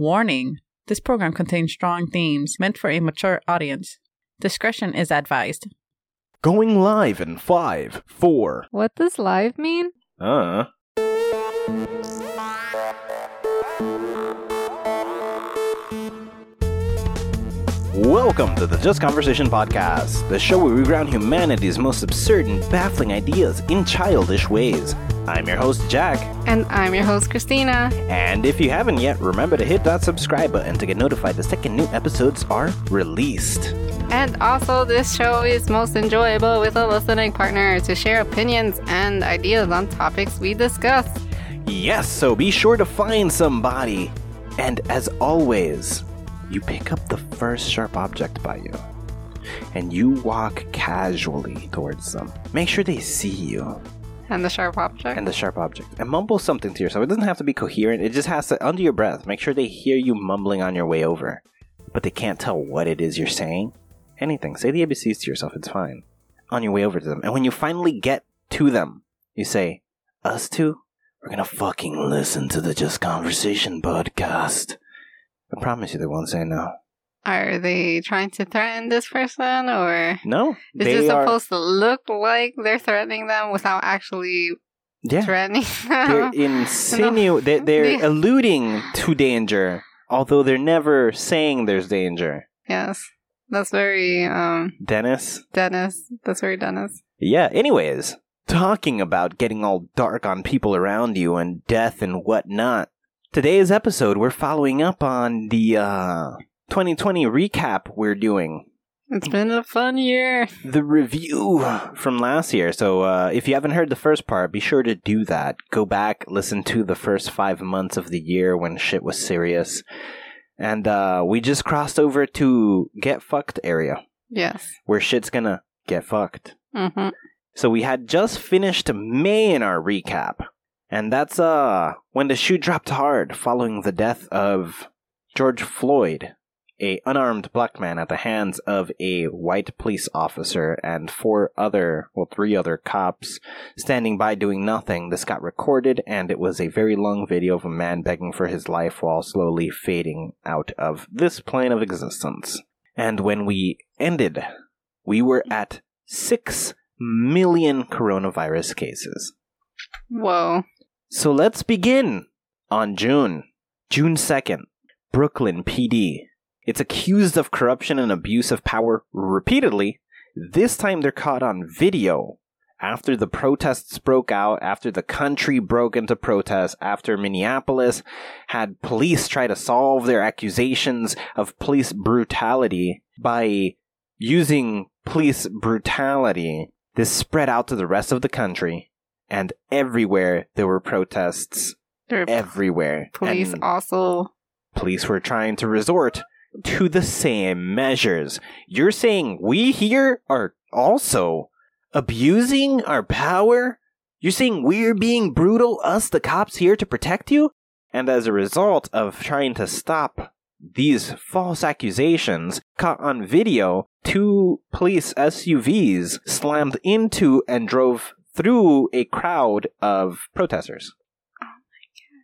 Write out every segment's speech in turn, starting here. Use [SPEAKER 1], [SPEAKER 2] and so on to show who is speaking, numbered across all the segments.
[SPEAKER 1] Warning this program contains strong themes meant for a mature audience. Discretion is advised.
[SPEAKER 2] Going live in five, four.
[SPEAKER 3] What does live mean?
[SPEAKER 2] Uh. Welcome to the Just Conversation Podcast, the show where we ground humanity's most absurd and baffling ideas in childish ways. I'm your host, Jack,
[SPEAKER 3] And I'm your host, Christina.
[SPEAKER 2] and if you haven't yet, remember to hit that subscribe button to get notified the second new episodes are released.
[SPEAKER 3] And also, this show is most enjoyable with a listening partner to share opinions and ideas on topics we discuss.
[SPEAKER 2] Yes, so be sure to find somebody. And as always, you pick up the first sharp object by you. And you walk casually towards them. Make sure they see you
[SPEAKER 3] And the sharp object.
[SPEAKER 2] and the sharp object. And mumble something to yourself. It doesn't have to be coherent, it just has to, under your breath, make sure they hear you mumbling on your way over. But they can't tell what it is you're saying. Anything. Say the ABCs to yourself, it's fine. On your way over to them. And when you finally get to them, you say, Us two? We're gonna fucking listen to the Just Conversation podcast. I promise you they won't say no.
[SPEAKER 3] Are they trying to threaten this person, or
[SPEAKER 2] No?
[SPEAKER 3] is it
[SPEAKER 2] are.
[SPEAKER 3] supposed to look like they're threatening them without actually
[SPEAKER 2] yeah.
[SPEAKER 3] threatening
[SPEAKER 2] They're
[SPEAKER 3] them?
[SPEAKER 2] insinu- they they're
[SPEAKER 3] Yeah.
[SPEAKER 2] alluding to danger, although they're never saying there's danger.
[SPEAKER 3] yes, that's very um
[SPEAKER 2] Dennis?
[SPEAKER 3] Dennis. That's very Dennis.
[SPEAKER 2] Yeah, anyways, talking about getting all dark on people around you and death and whatnot. Today's episode, we're following up on the uh, 2020 recap we're doing.
[SPEAKER 3] It's been a fun year.
[SPEAKER 2] The review from last year. So, uh, if you haven't heard the first part, be sure to do that. Go back, listen to the first five months of the year when shit was serious. And uh, we just crossed over to Get Fucked area,
[SPEAKER 3] Yes.
[SPEAKER 2] where shit's gonna get fucked.
[SPEAKER 3] Mm-hmm.
[SPEAKER 2] So we had just finished May in our recap. And that's uh when the shoe dropped hard following the death of George Floyd, a unarmed black man at the hands of a white police officer and four other, well three other cops standing by doing nothing. This got recorded and it was a very long video of a man begging for his life while slowly fading out of this plane of existence. And when we ended, we were at 6 million coronavirus cases.
[SPEAKER 3] Whoa.
[SPEAKER 2] So let's begin on June. June 2nd, Brooklyn PD. It's accused of corruption and abuse of power repeatedly. This time they're caught on video. After the protests broke out, after the country broke into protests, after Minneapolis had police try to solve their accusations of police brutality by using police brutality, this spread out to the rest of the country, and everywhere there were protests.
[SPEAKER 3] There are
[SPEAKER 2] Everywhere.
[SPEAKER 3] police
[SPEAKER 2] And
[SPEAKER 3] also
[SPEAKER 2] police were trying to resort to the same measures. You're saying we here are also abusing our power? You're saying we're being brutal, us, the cops, here to protect you? And as a result of trying to stop these false accusations, caught on video, two police SUVs slammed into and drove through a crowd of protesters.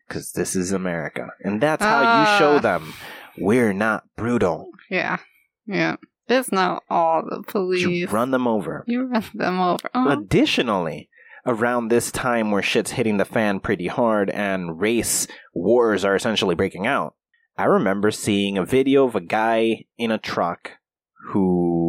[SPEAKER 2] Because this is America. And that's how you show
[SPEAKER 3] Ah.
[SPEAKER 2] them we're not brutal.
[SPEAKER 3] Yeah. Yeah. It's not all the police.
[SPEAKER 2] You run them over.
[SPEAKER 3] You run them over. Oh.
[SPEAKER 2] Additionally, around this time where shit's hitting the fan pretty hard and race wars are essentially breaking out, I remember seeing a video of a guy in a truck who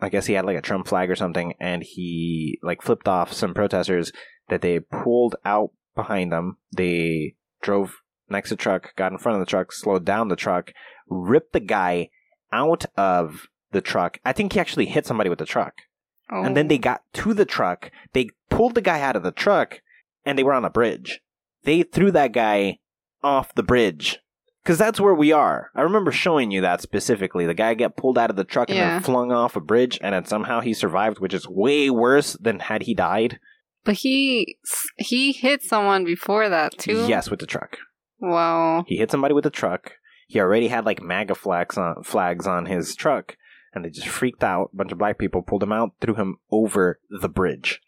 [SPEAKER 2] I guess he had like a Trump flag or something and he like flipped off some protesters that they pulled out behind them. They drove next to the truck, got in front of the truck, slowed down the truck, ripped the guy out of the truck. I think he actually hit somebody with the truck.
[SPEAKER 3] Oh.
[SPEAKER 2] And then they got to the truck. They pulled the guy out of the truck and they were on a bridge. They threw that guy off the bridge. Because that's where we are. I remember showing you that specifically. The guy got pulled out of the truck and
[SPEAKER 3] Yeah.
[SPEAKER 2] then flung off a bridge, and then somehow he survived, which is way worse than had he died.
[SPEAKER 3] But he he hit someone before that too.
[SPEAKER 2] Yes, with the truck.
[SPEAKER 3] Wow.
[SPEAKER 2] He hit somebody with the truck. He already had like MAGA flags on flags on his truck, and they just freaked out. A bunch of black people pulled him out, threw him over the bridge.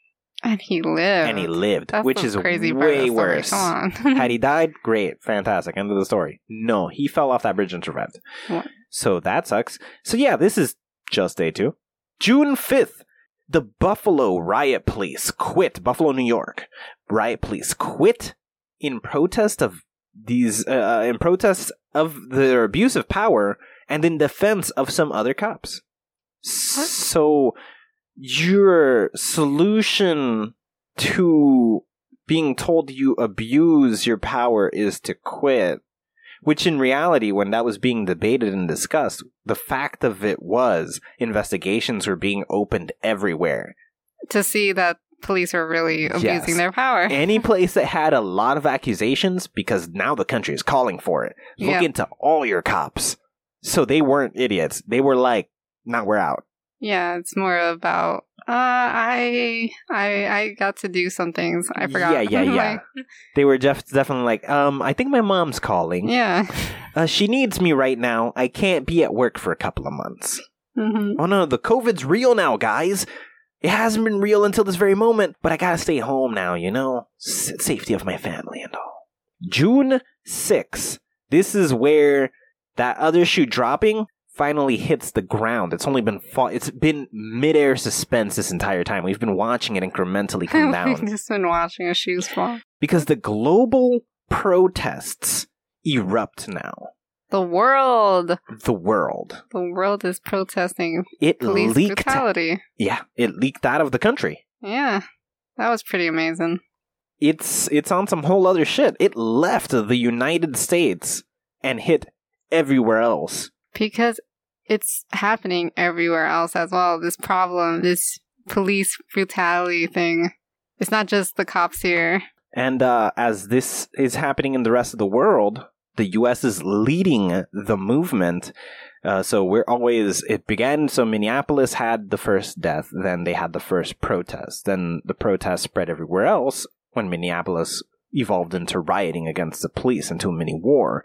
[SPEAKER 3] And he lived.
[SPEAKER 2] and he lived,
[SPEAKER 3] That's
[SPEAKER 2] which is
[SPEAKER 3] crazy part of the
[SPEAKER 2] way worse. Had he died, great, fantastic, end of the story. No, he fell off that bridge and survived.
[SPEAKER 3] What?
[SPEAKER 2] So that sucks. So yeah, this is just day two. June 5th, the Buffalo Riot Police quit, Buffalo, New York. Riot Police quit in protest of these, uh, in protest of their abuse of power and in defense of some other cops.
[SPEAKER 3] What?
[SPEAKER 2] So your solution to being told you abuse your power is to quit. Which in reality, when that was being debated and discussed, the fact of it was investigations were being opened everywhere.
[SPEAKER 3] to see that police were really abusing
[SPEAKER 2] Yes.
[SPEAKER 3] their power.
[SPEAKER 2] Any place that had a lot of accusations, because now the country is calling for it. Look
[SPEAKER 3] Yeah.
[SPEAKER 2] into all your cops. So they weren't idiots. They were like, nah, we're out.
[SPEAKER 3] Yeah, it's more about uh I I I got to do some things. I forgot.
[SPEAKER 2] Yeah, yeah, yeah.
[SPEAKER 3] Like,
[SPEAKER 2] They were def- definitely like, um, I think my mom's calling.
[SPEAKER 3] yeah.
[SPEAKER 2] Uh, she needs me right now. I can't be at work for a couple of months.
[SPEAKER 3] hmm
[SPEAKER 2] Oh no, the COVID's real now, guys. It hasn't been real until this very moment, but I gotta stay home now, you know? S- safety of my family and all. June 6th. This is where that other shoe dropping finally hits the ground. It's only been fa- it's been midair suspense this entire time. We've been watching it incrementally come
[SPEAKER 3] We've
[SPEAKER 2] down
[SPEAKER 3] just been watching a shoes fall.
[SPEAKER 2] because the global protests erupt now.
[SPEAKER 3] The world,
[SPEAKER 2] The world.
[SPEAKER 3] the world is protesting
[SPEAKER 2] It
[SPEAKER 3] police
[SPEAKER 2] leaked.
[SPEAKER 3] brutality.
[SPEAKER 2] Yeah, it leaked out of the country.
[SPEAKER 3] Yeah, that was pretty amazing.
[SPEAKER 2] it's it's on some whole other shit. It left the United States and hit everywhere else.
[SPEAKER 3] because it's happening everywhere else as well. This problem, this police brutality thing. It's not just the cops here.
[SPEAKER 2] And uh, as this is happening in the rest of the world, the U.S. is leading the movement. Uh, so we're always it began. So Minneapolis had the first death, then they had the first protest, then the protest spread everywhere else. When Minneapolis evolved into rioting against the police, into a mini war,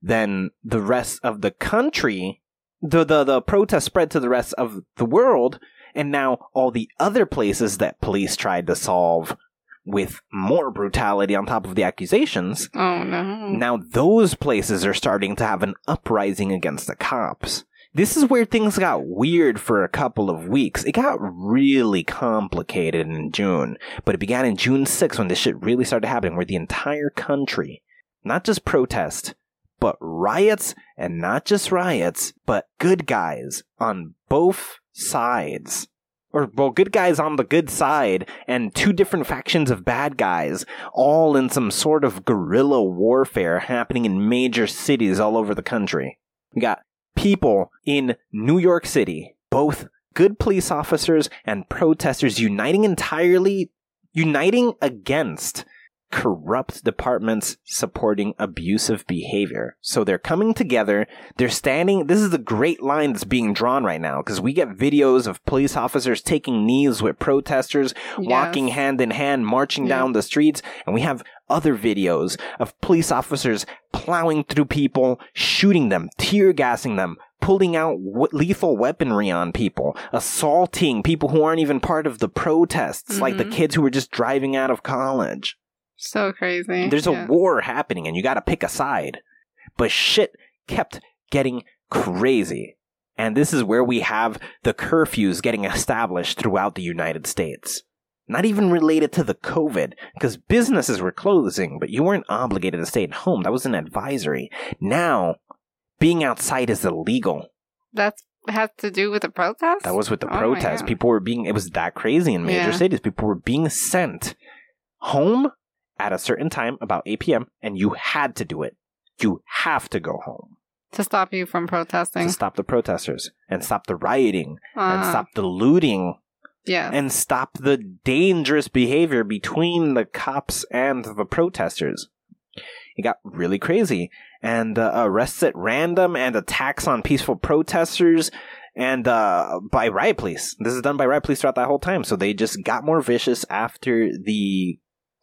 [SPEAKER 2] then the rest of the country, the the the protest spread to the rest of the world, and now all the other places that police tried to solve with more brutality on top of the accusations,
[SPEAKER 3] Oh no.
[SPEAKER 2] now those places are starting to have an uprising against the cops. This is where things got weird for a couple of weeks. It got really complicated in June, but it began in June 6th when this shit really started happening, where the entire country, not just protest, but riots, and not just riots, but good guys on both sides. Or, well, good guys on the good side, and two different factions of bad guys, all in some sort of guerrilla warfare happening in major cities all over the country. We got people in New York City, both good police officers and protesters uniting entirely, uniting against corrupt departments supporting abusive behavior. So they're coming together, they're standing, this is the great line that's being drawn right now, because we get videos of police officers taking knees with protesters, walking hand in hand, marching
[SPEAKER 3] Yeah.
[SPEAKER 2] down the streets, and we have other videos of police officers plowing through people, shooting them, tear gassing them, pulling out lethal weaponry on people, assaulting people who aren't even part of the protests, like the
[SPEAKER 3] Mhm.
[SPEAKER 2] kids who were just driving out of college.
[SPEAKER 3] So crazy.
[SPEAKER 2] There's a war happening and you gotta pick a side. But shit kept getting crazy. And this is where we have the curfews getting established throughout the United States. Not even related to the COVID, because businesses were closing, but you weren't obligated to stay at home. That was an advisory. Now, being outside is illegal.
[SPEAKER 3] That has to do with the protest?
[SPEAKER 2] That was with the
[SPEAKER 3] Oh. God.
[SPEAKER 2] People were being, it was that crazy in major
[SPEAKER 3] Yeah.
[SPEAKER 2] cities. People were being sent home at a certain time, about 8 p.m., and you had to do it. You have to go home
[SPEAKER 3] to stop you from protesting.
[SPEAKER 2] to stop the protesters and stop the rioting and
[SPEAKER 3] Uh,
[SPEAKER 2] stop the looting
[SPEAKER 3] Yeah.
[SPEAKER 2] and stop the dangerous behavior between the cops and the protesters. It got really crazy. And uh, arrests at random and attacks on peaceful protesters and uh, by riot police. This is done by riot police throughout that whole time. So they just got more vicious after the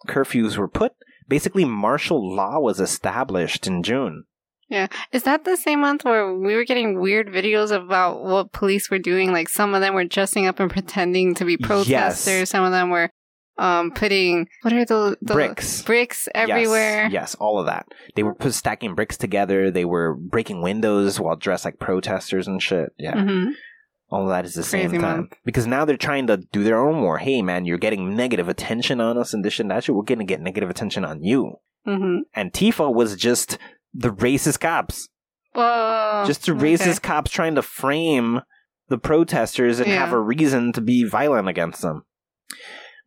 [SPEAKER 2] curfews were put. Basically, martial law was established in June. Yeah.
[SPEAKER 3] Is that the same month where we were getting weird videos about what police were doing? Like some of them were dressing up and pretending to be
[SPEAKER 2] Yes.
[SPEAKER 3] protesters. Some of them were um, putting what are the, the
[SPEAKER 2] Bricks.
[SPEAKER 3] bricks everywhere.
[SPEAKER 2] Yes, yes, all of that. They were stacking bricks together. They were breaking windows while dressed like protesters and shit. Yeah,
[SPEAKER 3] hmm
[SPEAKER 2] all that is the same time.
[SPEAKER 3] month.
[SPEAKER 2] Because now they're trying to do their own war. Hey, man, you're getting negative attention on us and this and that shit. We're going to get negative attention on you.
[SPEAKER 3] hmm
[SPEAKER 2] Antifa was just the racist cops.
[SPEAKER 3] Whoa.
[SPEAKER 2] just the
[SPEAKER 3] Oh, okay.
[SPEAKER 2] racist cops trying to frame the protesters and
[SPEAKER 3] Yeah.
[SPEAKER 2] have a reason to be violent against them.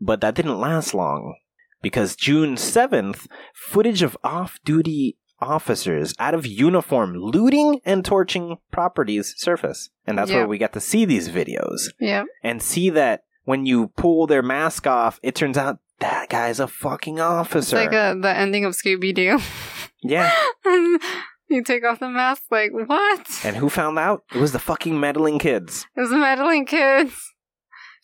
[SPEAKER 2] But that didn't last long because June 7th, footage of off duty officers out of uniform looting and torching properties surface. And that's
[SPEAKER 3] Yeah.
[SPEAKER 2] where we get to see these videos
[SPEAKER 3] Yep.
[SPEAKER 2] and see that when you pull their mask off, it turns out that guy's a fucking
[SPEAKER 3] It's
[SPEAKER 2] officer.
[SPEAKER 3] like uh the ending of Scooby Doo.
[SPEAKER 2] yeah.
[SPEAKER 3] you take off the mask, like, what?
[SPEAKER 2] And who found out? It was the fucking meddling kids.
[SPEAKER 3] It was the meddling kids.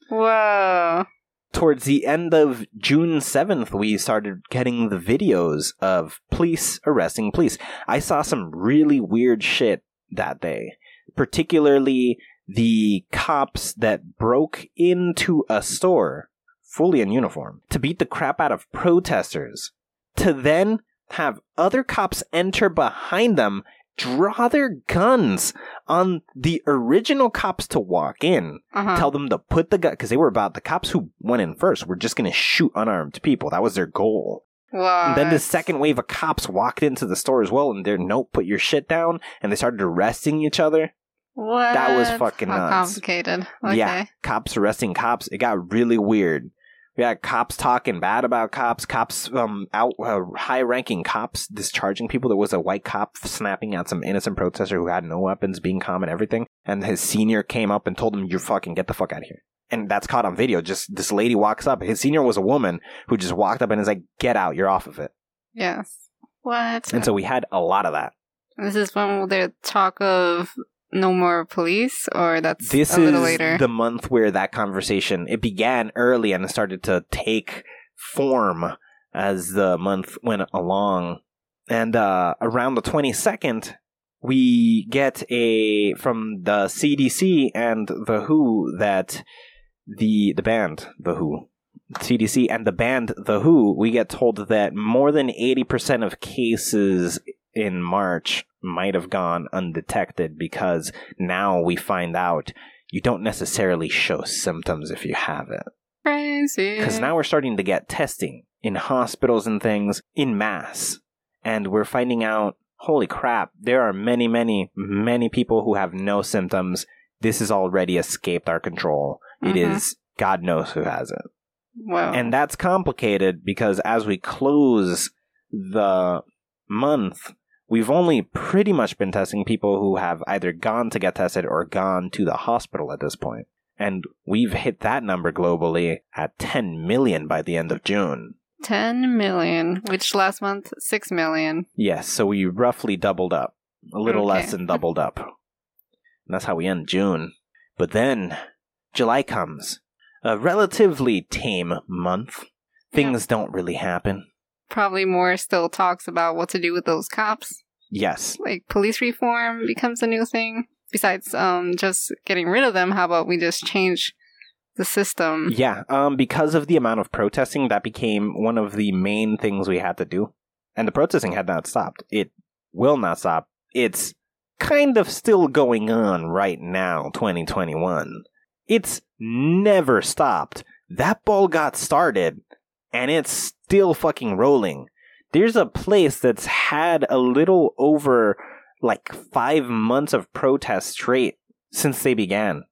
[SPEAKER 3] Whoa.
[SPEAKER 2] Towards the end of June 7th, we started getting the videos of police arresting police. I saw some really weird shit that day, particularly the cops that broke into a store fully in uniform to beat the crap out of protesters, to then have other cops enter behind them, draw their guns on the original cops to walk in
[SPEAKER 3] Uh-huh.
[SPEAKER 2] tell them to put the gun because they were about the cops who went in first were just going to shoot unarmed people. That was their goal. Then the second wave of cops walked into the store as well, and they're nope, put your shit down, and they started arresting each other.
[SPEAKER 3] What?
[SPEAKER 2] that was fucking
[SPEAKER 3] How
[SPEAKER 2] nuts.
[SPEAKER 3] complicated. Okay.
[SPEAKER 2] Yeah, cops arresting cops. It got really weird. We had cops talking bad about cops, cops um out uh, high ranking cops discharging people. There was a white cop snapping at some innocent protester who had no weapons, being calm and everything. And his senior came up and told him, "You fucking get the fuck out of here." And that's caught on video. Just this lady walks up. His senior was a woman who just walked up and is like, "Get out! You're off of it."
[SPEAKER 3] Yes. What?
[SPEAKER 2] And so we had a lot of that.
[SPEAKER 3] this is when they talk of no more police, or that's
[SPEAKER 2] This
[SPEAKER 3] a
[SPEAKER 2] is
[SPEAKER 3] little later.
[SPEAKER 2] the month where that conversation it began early and it started to take form as the month went along. And uh, around the twenty second, we get a from the CDC and the Who that the the band the Who. CDC and the band The Who, we get told that more than 80% of cases in March might have gone undetected because now we find out you don't necessarily show symptoms if you have it.
[SPEAKER 3] Crazy.
[SPEAKER 2] Because now we're starting to get testing in hospitals and things in mass. And we're finding out, holy crap, there are many, many, many people who have no symptoms. This has already escaped our control. It
[SPEAKER 3] Mhm.
[SPEAKER 2] is God knows who has it.
[SPEAKER 3] Wow.
[SPEAKER 2] And that's complicated because as we close the month, we've only pretty much been testing people who have either gone to get tested or gone to the hospital at this point. And we've hit that number globally at 10 million by the end of June.
[SPEAKER 3] 10 million, which last month, 6 million.
[SPEAKER 2] Yes, so we roughly doubled up. A little
[SPEAKER 3] Okay.
[SPEAKER 2] less than doubled up. And that's how we end June. But then July comes. A relatively tame month. Things don't really happen.
[SPEAKER 3] Probably more still talks about what to do with those cops.
[SPEAKER 2] Yes.
[SPEAKER 3] Like police reform becomes a new thing. Besides um just getting rid of them, how about we just change the system?
[SPEAKER 2] Yeah, um, because of the amount of protesting, that became one of the main things we had to do. And the protesting had not stopped. It will not stop. It's kind of still going on right now, 2021. It's never stopped. That ball got started, and it's still fucking rolling. There's a place that's had a little over like five months of protest straight since they began.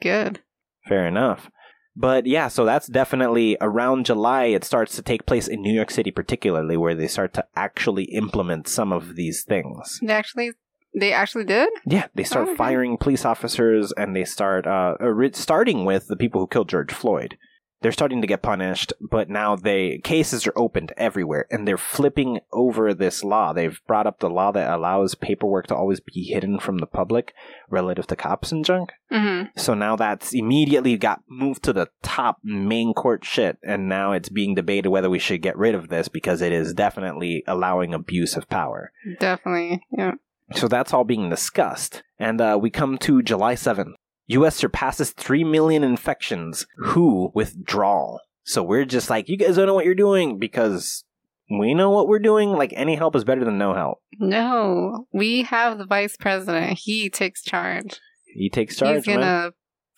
[SPEAKER 3] Good.
[SPEAKER 2] Fair enough. But yeah, so that's definitely around July. It starts to take place in New York City, particularly, where they start to actually implement some of these things.
[SPEAKER 3] They actually they actually did?
[SPEAKER 2] Yeah, they start
[SPEAKER 3] Okay.
[SPEAKER 2] firing police officers, and they start uh, starting with the people who killed George Floyd. They're starting to get punished, but now they cases are opened everywhere, and they're flipping over this law. They've brought up the law that allows paperwork to always be hidden from the public relative to cops and junk.
[SPEAKER 3] Mm-hmm.
[SPEAKER 2] So now that's immediately got moved to the top main court shit, and now it's being debated whether we should get rid of this because it is definitely allowing abuse of power.
[SPEAKER 3] Definitely. Yeah.
[SPEAKER 2] So that's all being discussed. And uh, we come to July 7th. US surpasses 3 million infections. WHO withdrawal. So we're just like, you guys don't know what you're doing because we know what we're doing. Like any help is better than no help.
[SPEAKER 3] No, we have the vice president. He takes charge.
[SPEAKER 2] He takes charge,
[SPEAKER 3] He's gonna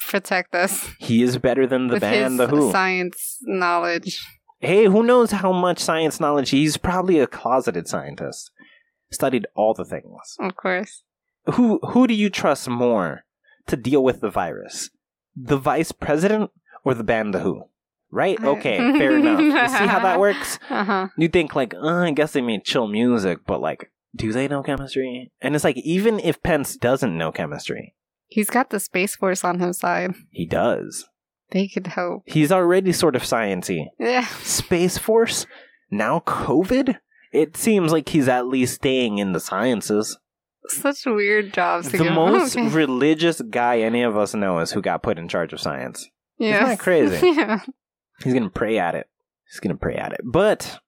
[SPEAKER 3] protect us
[SPEAKER 2] He is better than the band, The Who.
[SPEAKER 3] science knowledge.
[SPEAKER 2] Hey, who knows how much science knowledge? He's probably a closeted scientist. Studied all the things.
[SPEAKER 3] Of course.
[SPEAKER 2] Who who do you trust more to deal with the virus? The vice president or the band The Who? Right? Okay, fair enough. You see how that works?
[SPEAKER 3] Uh huh.
[SPEAKER 2] You think like, uh, I guess they made chill music, but like, do they know chemistry? And it's like, even if Pence doesn't know chemistry,
[SPEAKER 3] He's got the space force on his side.
[SPEAKER 2] he does.
[SPEAKER 3] They could help.
[SPEAKER 2] He's already sort of sciency.
[SPEAKER 3] Yeah.
[SPEAKER 2] Space Force? Now COVID? It seems like he's at least staying in the sciences.
[SPEAKER 3] Such weird jobs
[SPEAKER 2] The
[SPEAKER 3] go.
[SPEAKER 2] most
[SPEAKER 3] Okay.
[SPEAKER 2] religious guy any of us know is who got put in charge of science.
[SPEAKER 3] yeah.
[SPEAKER 2] that crazy?
[SPEAKER 3] yeah.
[SPEAKER 2] He's gonna pray at it. He's gonna pray at it. But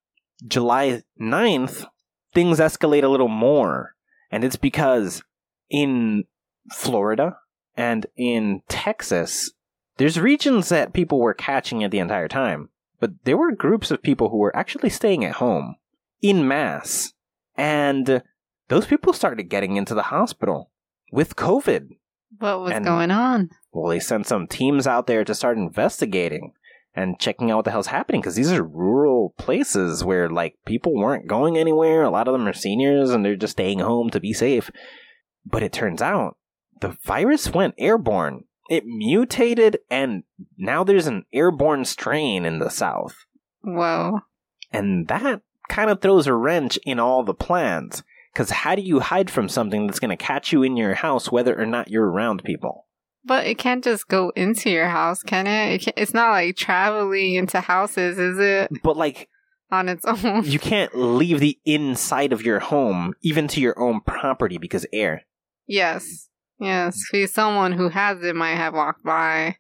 [SPEAKER 2] July 9th, things escalate a little more. And it's because in Florida and in Texas, there's regions that people were catching it the entire time. But there were groups of people who were actually staying at home in mass. And those people started getting into the hospital with COVID.
[SPEAKER 3] What was
[SPEAKER 2] And-
[SPEAKER 3] going on?
[SPEAKER 2] Well, they sent some teams out there to start investigating and checking out what the hell's happening because these are rural places where like people weren't going anywhere. A lot of them are seniors and they're just staying home to be safe. But it turns out the virus went airborne. It mutated and now there's an airborne strain in the south.
[SPEAKER 3] Whoa.
[SPEAKER 2] And that kind of throws a wrench in all the plans. Because how do you hide from something that's going to catch you in your house whether or not you're around people?
[SPEAKER 3] But it can't just go into your house, can it? it it's not like traveling into houses, is it?
[SPEAKER 2] But like,
[SPEAKER 3] On its own.
[SPEAKER 2] you can't leave the inside of your home, even to your own property, because air.
[SPEAKER 3] yes. Yes. Be someone who has it might have walked by.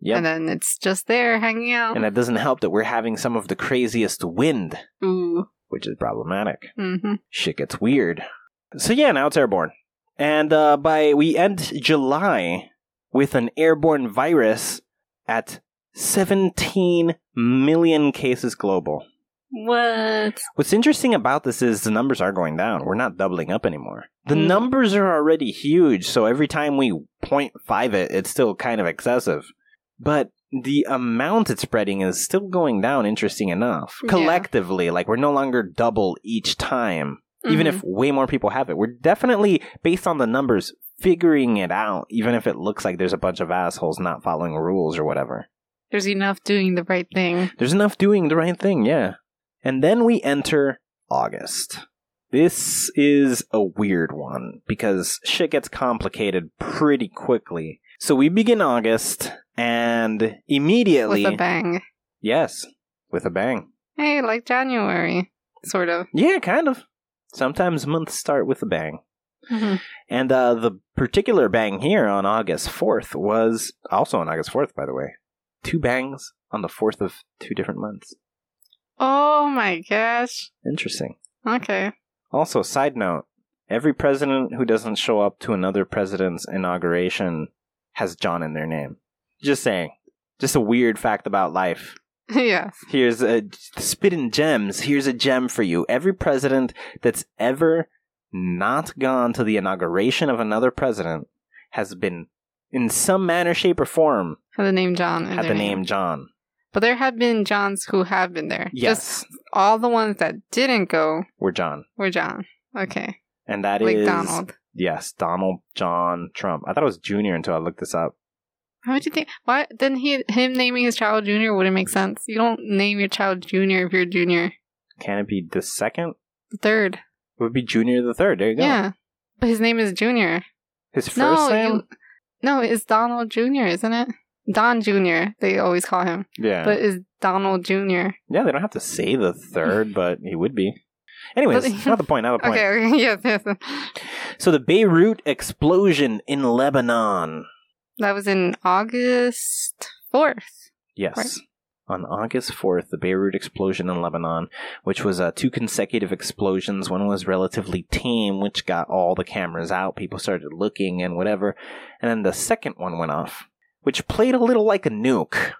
[SPEAKER 2] Yep.
[SPEAKER 3] And then it's just there hanging out.
[SPEAKER 2] And that doesn't help that we're having some of the craziest wind,
[SPEAKER 3] Ooh.
[SPEAKER 2] Which is problematic.
[SPEAKER 3] Mm-hmm.
[SPEAKER 2] Shit gets weird. So yeah, now it's airborne. And uh, by we end July with an airborne virus at 17 million cases global.
[SPEAKER 3] What?
[SPEAKER 2] What's interesting about this is the numbers are going down. We're not doubling up anymore. The
[SPEAKER 3] Mm.
[SPEAKER 2] numbers are already huge, so every time we five it, it's still kind of excessive. But the amount it's spreading is still going down, interesting enough.
[SPEAKER 3] Yeah.
[SPEAKER 2] Collectively, like we're no longer double each time, even
[SPEAKER 3] Mhm.
[SPEAKER 2] if way more people have it. We're definitely, based on the numbers, figuring it out, even if it looks like there's a bunch of assholes not following rules or whatever.
[SPEAKER 3] There's enough doing the right thing.
[SPEAKER 2] There's enough doing the right thing, yeah. And then we enter August. This is a weird one because shit gets complicated pretty quickly. So we begin August and immediately
[SPEAKER 3] With a bang.
[SPEAKER 2] Yes, with a bang.
[SPEAKER 3] Hey, like January. Sort of.
[SPEAKER 2] Yeah, kind of. Sometimes months start with a bang.
[SPEAKER 3] Mhm.
[SPEAKER 2] And uh, the particular bang here on August 4th was also on August 4th, by the way. Two bangs on the 4th of two different months.
[SPEAKER 3] Oh my gosh.
[SPEAKER 2] Interesting.
[SPEAKER 3] Okay.
[SPEAKER 2] Also, side note every president who doesn't show up to another president's inauguration has John in their name. Just saying. Just a weird fact about life.
[SPEAKER 3] yes.
[SPEAKER 2] Here's a spitting gems. Here's a gem for you. Every president that's ever not gone to the inauguration of another president has been, in some manner, shape, or form,
[SPEAKER 3] Had the name John.
[SPEAKER 2] had the name John.
[SPEAKER 3] But there have been Johns who have been there.
[SPEAKER 2] Yes,
[SPEAKER 3] Just all the ones that didn't go
[SPEAKER 2] we're John.
[SPEAKER 3] were John. Okay.
[SPEAKER 2] And that is
[SPEAKER 3] like Donald.
[SPEAKER 2] Yes, Donald John Trump. I thought it was Junior until I looked this up.
[SPEAKER 3] Why would you think? Why then he him naming his child Junior wouldn't make sense. You don't name your child Junior if you're Junior.
[SPEAKER 2] Can it be the second?
[SPEAKER 3] The third.
[SPEAKER 2] It would be Junior the third. There you go.
[SPEAKER 3] Yeah. But his name is Junior.
[SPEAKER 2] His first
[SPEAKER 3] no,
[SPEAKER 2] name?
[SPEAKER 3] you, no, it's Donald Junior, isn't it? Don Junior. They always call him,
[SPEAKER 2] yeah.
[SPEAKER 3] but it's Donald Junior.
[SPEAKER 2] yeah, they don't have to say the third, but he would be. Anyways,
[SPEAKER 3] But-
[SPEAKER 2] not the point, not the point.
[SPEAKER 3] Okay, okay, yes, yes.
[SPEAKER 2] So the Beirut explosion in Lebanon.
[SPEAKER 3] That was in August fourth.
[SPEAKER 2] Yes.
[SPEAKER 3] Right.
[SPEAKER 2] On August 4th, the Beirut explosion in Lebanon, which was uh, two consecutive explosions. One was relatively tame, which got all the cameras out. People started looking and whatever. And then the second one went off, which played a little like a nuke.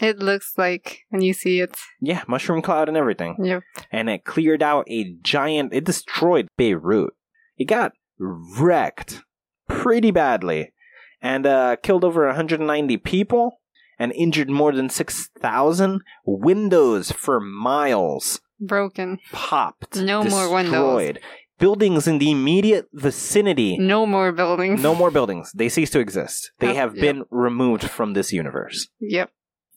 [SPEAKER 3] It looks like when you see it.
[SPEAKER 2] Yeah, mushroom cloud and everything.
[SPEAKER 3] Yep.
[SPEAKER 2] And it cleared out a giant, it destroyed Beirut. It got wrecked pretty badly and uh, killed over 190 people and injured more than 6,000. Windows for miles
[SPEAKER 3] Broken.
[SPEAKER 2] popped.
[SPEAKER 3] No more windows.
[SPEAKER 2] destroyed. Buildings in the immediate vicinity.
[SPEAKER 3] No more buildings.
[SPEAKER 2] No more buildings. They cease to exist. They have
[SPEAKER 3] yep.
[SPEAKER 2] been removed from this universe.
[SPEAKER 3] Yep.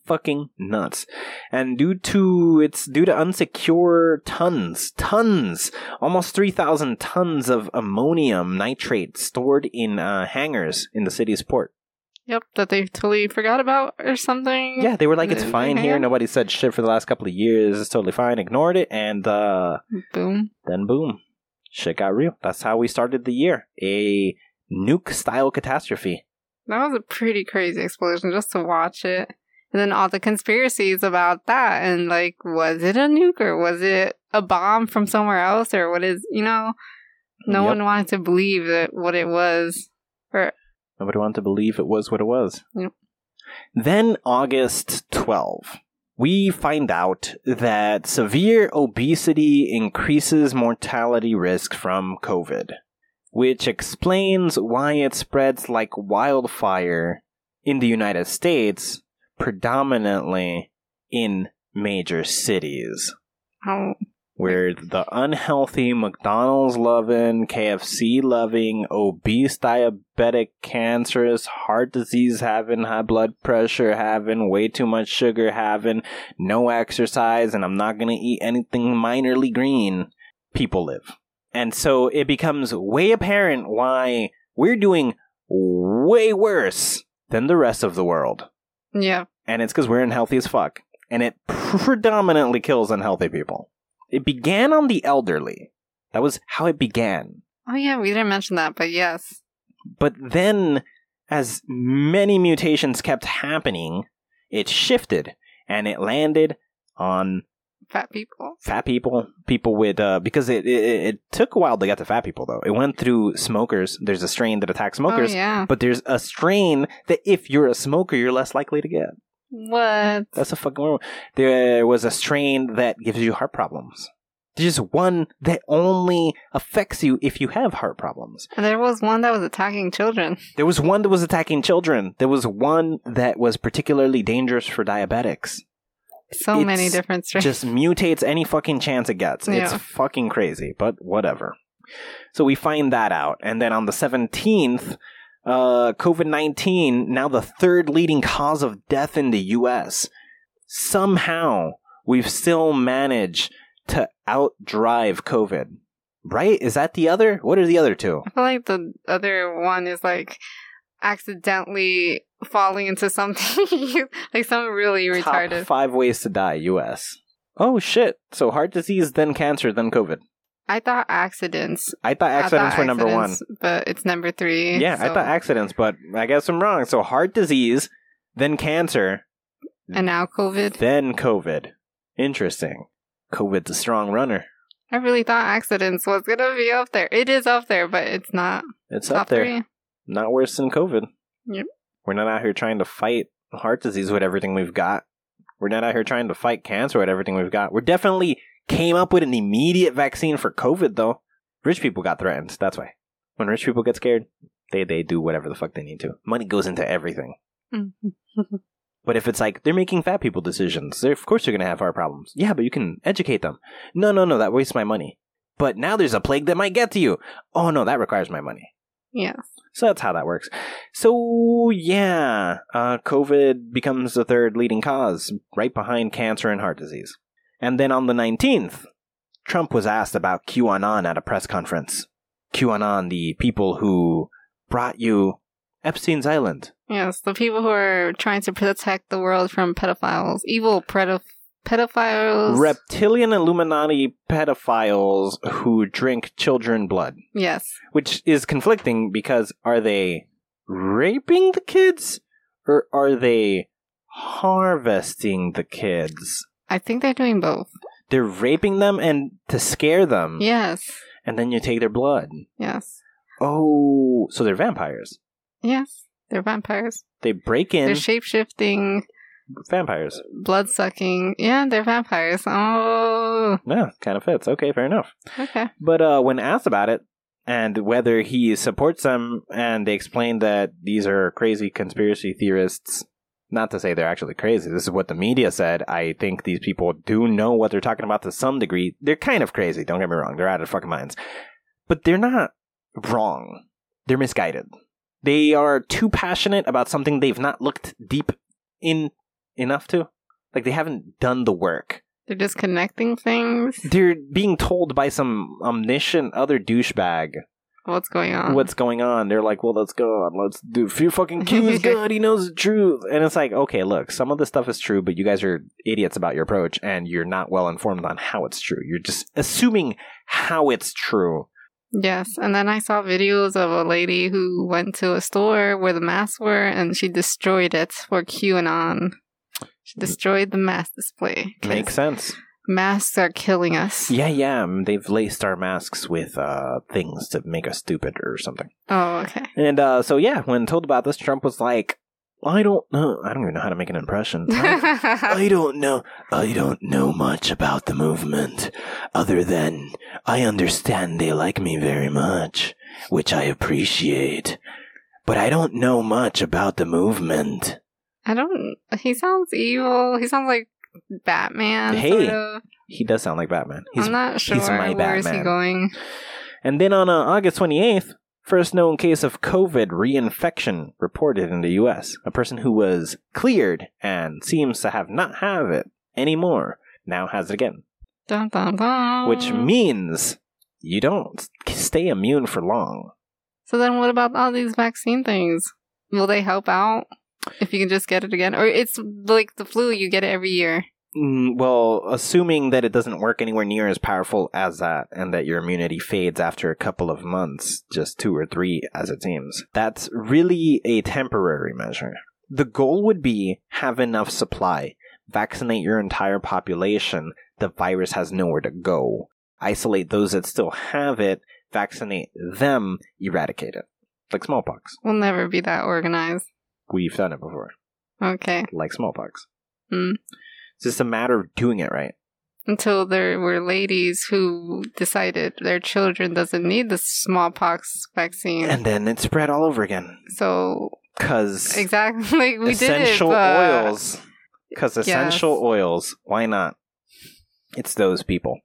[SPEAKER 2] Fucking nuts. And due to it's due to unsecure tons, tons, almost 3,000 tons of ammonium nitrate stored in uh, hangars in the city's port.
[SPEAKER 3] Yep. That they totally forgot about or something.
[SPEAKER 2] Yeah, they were like, it's fine here. Nobody said shit for the last couple of years. It's totally fine. Ignored it. And uh,
[SPEAKER 3] Boom.
[SPEAKER 2] then boom, shit got real. That's how we started the year. A nuke style catastrophe.
[SPEAKER 3] That was a pretty crazy explosion just to watch it. And then all the conspiracies about that and like, was it a nuke or was it a bomb from somewhere else or what is, you know, no
[SPEAKER 2] Yep.
[SPEAKER 3] one wanted to believe that what it was.
[SPEAKER 2] or Nobody wanted to believe it was what it was.
[SPEAKER 3] Yep.
[SPEAKER 2] Then, August 12, we find out that severe obesity increases mortality risk from COVID, which explains why it spreads like wildfire in the United States, predominantly in major cities
[SPEAKER 3] Oh,
[SPEAKER 2] where the unhealthy McDonald's loving, KFC loving, obese, diabetic, cancerous, heart disease having, high blood pressure having, way too much sugar having, no exercise, and I'm not gonna eat anything minorly green, people live. And so it becomes way apparent why we're doing way worse than the rest of the world.
[SPEAKER 3] Yeah.
[SPEAKER 2] And it's because we're unhealthy as fuck. And it predominantly kills unhealthy people. It began on the elderly. That was how it began.
[SPEAKER 3] Oh, yeah. We didn't mention that, but yes.
[SPEAKER 2] But then, as many mutations kept happening, it shifted and it landed on
[SPEAKER 3] Fat people.
[SPEAKER 2] fat people, people with, uh, because it, it, it took a while to get to fat people though. It went through smokers. There's a strain that attacks smokers.
[SPEAKER 3] Oh, yeah.
[SPEAKER 2] But there's a strain that if you're a smoker, you're less likely to get.
[SPEAKER 3] What?
[SPEAKER 2] That's a fucking rumor. There was a strain that gives you heart problems. There's one that only affects you if you have heart problems.
[SPEAKER 3] And there was one that was attacking children.
[SPEAKER 2] There was one that was attacking children. There was one that was particularly dangerous for diabetics.
[SPEAKER 3] So many different strains.
[SPEAKER 2] Just mutates any fucking chance it gets. It's fucking crazy, but whatever. So we find that out. And then on the 17th, uh, COVID 19, now the third leading cause of death in the US. Somehow, we've still managed to outdrive COVID. Right? Is that the other? What are the other two?
[SPEAKER 3] I feel like the other one is like accidentally falling into something like something really retarded.
[SPEAKER 2] Top five ways to die, US. Oh shit. So heart disease, then cancer, then COVID.
[SPEAKER 3] I thought accidents.
[SPEAKER 2] I thought accidents
[SPEAKER 3] I thought
[SPEAKER 2] were number one.
[SPEAKER 3] but it's number three.
[SPEAKER 2] Yeah, I thought accidents, but I guess I'm wrong. So heart disease, then cancer,
[SPEAKER 3] And now COVID.
[SPEAKER 2] then COVID. Interesting. COVID's a strong runner.
[SPEAKER 3] I really thought accidents was gonna be up there. It is up there, but it's not
[SPEAKER 2] It's up there.
[SPEAKER 3] three.
[SPEAKER 2] Not worse than COVID.
[SPEAKER 3] Yep.
[SPEAKER 2] We're not out here trying to fight heart disease with everything we've got. We're not out here trying to fight cancer with everything we've got. We're definitely came up with an immediate vaccine for COVID though. Rich people got threatened. That's why. When rich people get scared, they they do whatever the fuck they need to. Money goes into everything.
[SPEAKER 3] Mhm.
[SPEAKER 2] But if it's like they're making fat people decisions, of course they're gonna have heart problems. Yeah, but you can educate them. No, no, no, that wastes my money. But now there's a plague that might get to you. Oh no, that requires my money.
[SPEAKER 3] Yes.
[SPEAKER 2] So that's how that works. So yeah, uh, COVID becomes the third leading cause, right behind cancer and heart disease. And then on the 19th, Trump was asked about QAnon at a press conference. QAnon, the people who brought you Epstein's Island.
[SPEAKER 3] Yes. The people who are trying to protect the world from pedophiles, evil pedo- pedophiles.
[SPEAKER 2] Reptilian Illuminati pedophiles who drink children blood.
[SPEAKER 3] yes.
[SPEAKER 2] Which is conflicting because are they raping the kids or are they harvesting the kids?
[SPEAKER 3] I think they're doing both.
[SPEAKER 2] They're raping them and to scare them.
[SPEAKER 3] Yes.
[SPEAKER 2] And then you take their blood.
[SPEAKER 3] Yes.
[SPEAKER 2] Oh, so they're vampires.
[SPEAKER 3] Yes. They're vampires.
[SPEAKER 2] They break in.
[SPEAKER 3] They're shape shifting.
[SPEAKER 2] Vampires.
[SPEAKER 3] Blood sucking. Yeah, they're vampires. Oh,
[SPEAKER 2] Yeah, kind of fits. Okay, fair enough.
[SPEAKER 3] okay.
[SPEAKER 2] But uh, when asked about it and whether he supports them, and they explain that these are crazy conspiracy theorists. Not to say they're actually crazy. This is what the media said. I think these people do know what they're talking about to some degree. They're kind of crazy. Don't get me wrong. They're out of their fucking minds. But they're not wrong. They're misguided. They are too passionate about something they've not looked deep in enough to. Like they haven't done the work.
[SPEAKER 3] They're just connecting things.
[SPEAKER 2] They're being told by some omniscient other douchebag
[SPEAKER 3] What's going on?
[SPEAKER 2] what's going on. They're like, well, let's go on. Let's do Fear fucking Q is good. He knows the truth. And it's like, okay, look, some of the stuff is true, but you guys are idiots about your approach and you're not well informed on how it's true. You're just assuming how it's true.
[SPEAKER 3] Yes, and then I saw videos of a lady who went to a store where the masks were and she destroyed it for QAnon. She destroyed the mask display.
[SPEAKER 2] Makes sense.
[SPEAKER 3] Masks are killing us.
[SPEAKER 2] Yeah, yeah. mm, They've laced our masks with uh, things to make us stupid or something.
[SPEAKER 3] Oh, okay.
[SPEAKER 2] And uh, so, yeah, when told about this, Trump was like, I don't know. I don't even know how to make an impression. I- I don't know. I don't know much about the movement, other than I understand they like me very much, which I appreciate. But I don't know much about the movement.
[SPEAKER 3] I don't. He sounds evil. He sounds like Batman.
[SPEAKER 2] Hey,
[SPEAKER 3] sort of.
[SPEAKER 2] He does sound like Batman. He's,
[SPEAKER 3] I'm not sure.
[SPEAKER 2] he's my
[SPEAKER 3] Where is he
[SPEAKER 2] Batman.
[SPEAKER 3] going?
[SPEAKER 2] and then on uh, August 28th, first known case of COVID reinfection reported in the U.S. A person who was cleared and seems to have not have it anymore now has it again.
[SPEAKER 3] Dun, dun, dun.
[SPEAKER 2] which means you don't stay immune for long.
[SPEAKER 3] So then, what about all these vaccine things? Will they help out if you can just get it again, or it's like the flu? You get it every year.
[SPEAKER 2] Mm, well, assuming that it doesn't work anywhere near as powerful as that, and that your immunity fades after a couple of months, just two or three as it seems, that's really a temporary measure. The goal would be have enough supply, vaccinate your entire population, the virus has nowhere to go. Isolate those that still have it, vaccinate them, eradicate it. Like smallpox.
[SPEAKER 3] We'll never be that organized.
[SPEAKER 2] We've done it before.
[SPEAKER 3] Okay,
[SPEAKER 2] like smallpox.
[SPEAKER 3] Hmm.
[SPEAKER 2] It's just a matter of doing it right.
[SPEAKER 3] until there were ladies who decided their children doesn't need the smallpox vaccine.
[SPEAKER 2] And then it spread all over again.
[SPEAKER 3] so
[SPEAKER 2] Because
[SPEAKER 3] exactly, we
[SPEAKER 2] essential
[SPEAKER 3] did it.
[SPEAKER 2] oils. Because essential oils. Why not? It's those people.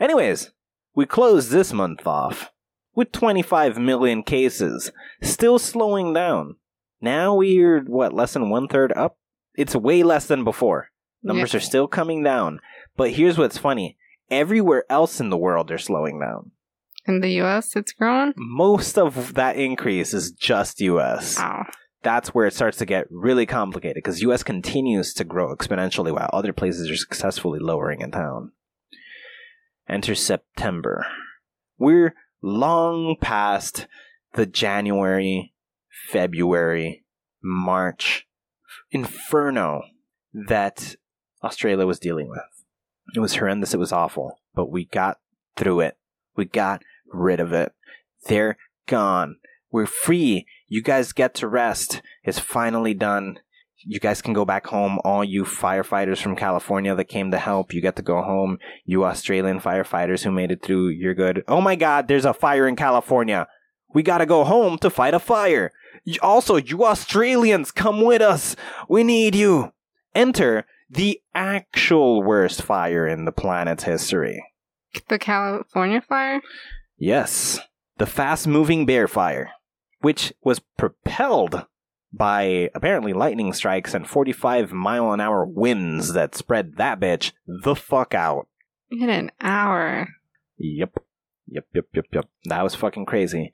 [SPEAKER 2] Anyways, we closed this month off with 25 million cases, still slowing down. Now we're, what, less than one third up? It's way less than before. Numbers are still coming down. But here's what's funny everywhere else in the world they're slowing down.
[SPEAKER 3] In the U.S., it's grown.
[SPEAKER 2] Most of that increase is just US.
[SPEAKER 3] Wow.
[SPEAKER 2] That's where it starts to get really complicated because US continues to grow exponentially while other places are successfully lowering it down. Enter September. We're long past the January, February, March inferno that Australia was dealing with. It was horrendous, it was awful, but we got through it. We got rid of it. They're gone. We're free. You guys get to rest. It's finally done. You guys can go back home. All you firefighters from California that came to help, you get to go home. You Australian firefighters who made it through, you're good. Oh my god, there's a fire in California. We gotta go home to fight a fire. Also, you Australians, come with us. We need you. Enter the actual worst fire in the planet's history.
[SPEAKER 3] The California fire.
[SPEAKER 2] Yes, the fast moving bear fire, which was propelled by apparently lightning strikes and 45 mile an hour winds that spread that bitch the fuck out.
[SPEAKER 3] In an hour.
[SPEAKER 2] Yep. Yep, yep, yep, yep. That was fucking crazy.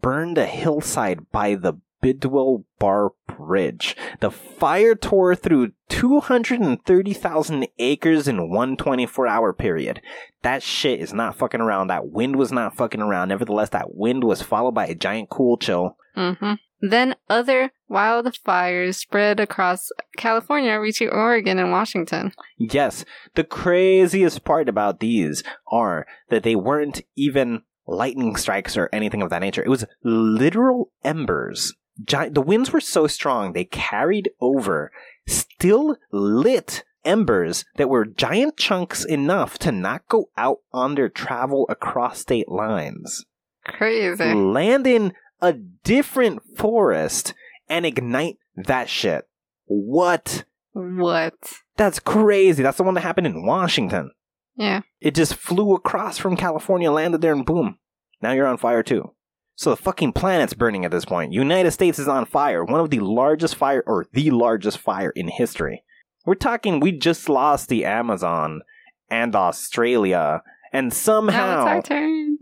[SPEAKER 2] Burned a hillside by the Bidwell Bar Bridge. The fire tore through 230,000 acres in one 24 hour period. That shit is not fucking around. That wind was not fucking around. Nevertheless, that wind was followed by a giant cool chill.
[SPEAKER 3] hmm Then other wildfires spread across California, reaching Oregon and Washington.
[SPEAKER 2] Yes, the craziest part about these are that they weren't even lightning strikes or anything of that nature. It was literal embers Giant, the winds were so strong they carried over still lit embers that were giant chunks enough to not go out on their travel across state lines.
[SPEAKER 3] Crazy.
[SPEAKER 2] Land in a different forest and ignite that shit. What?
[SPEAKER 3] What?
[SPEAKER 2] That's crazy. That's the one that happened in Washington.
[SPEAKER 3] Yeah.
[SPEAKER 2] It just flew across from California, landed there, and boom. Now you're on fire too. So the fucking planet's burning at this point. United States is on fire. One of the largest fire, or the largest fire in history. We're talking, we just lost the Amazon and Australia. And
[SPEAKER 3] Now
[SPEAKER 2] somehow.
[SPEAKER 3] it's our turn.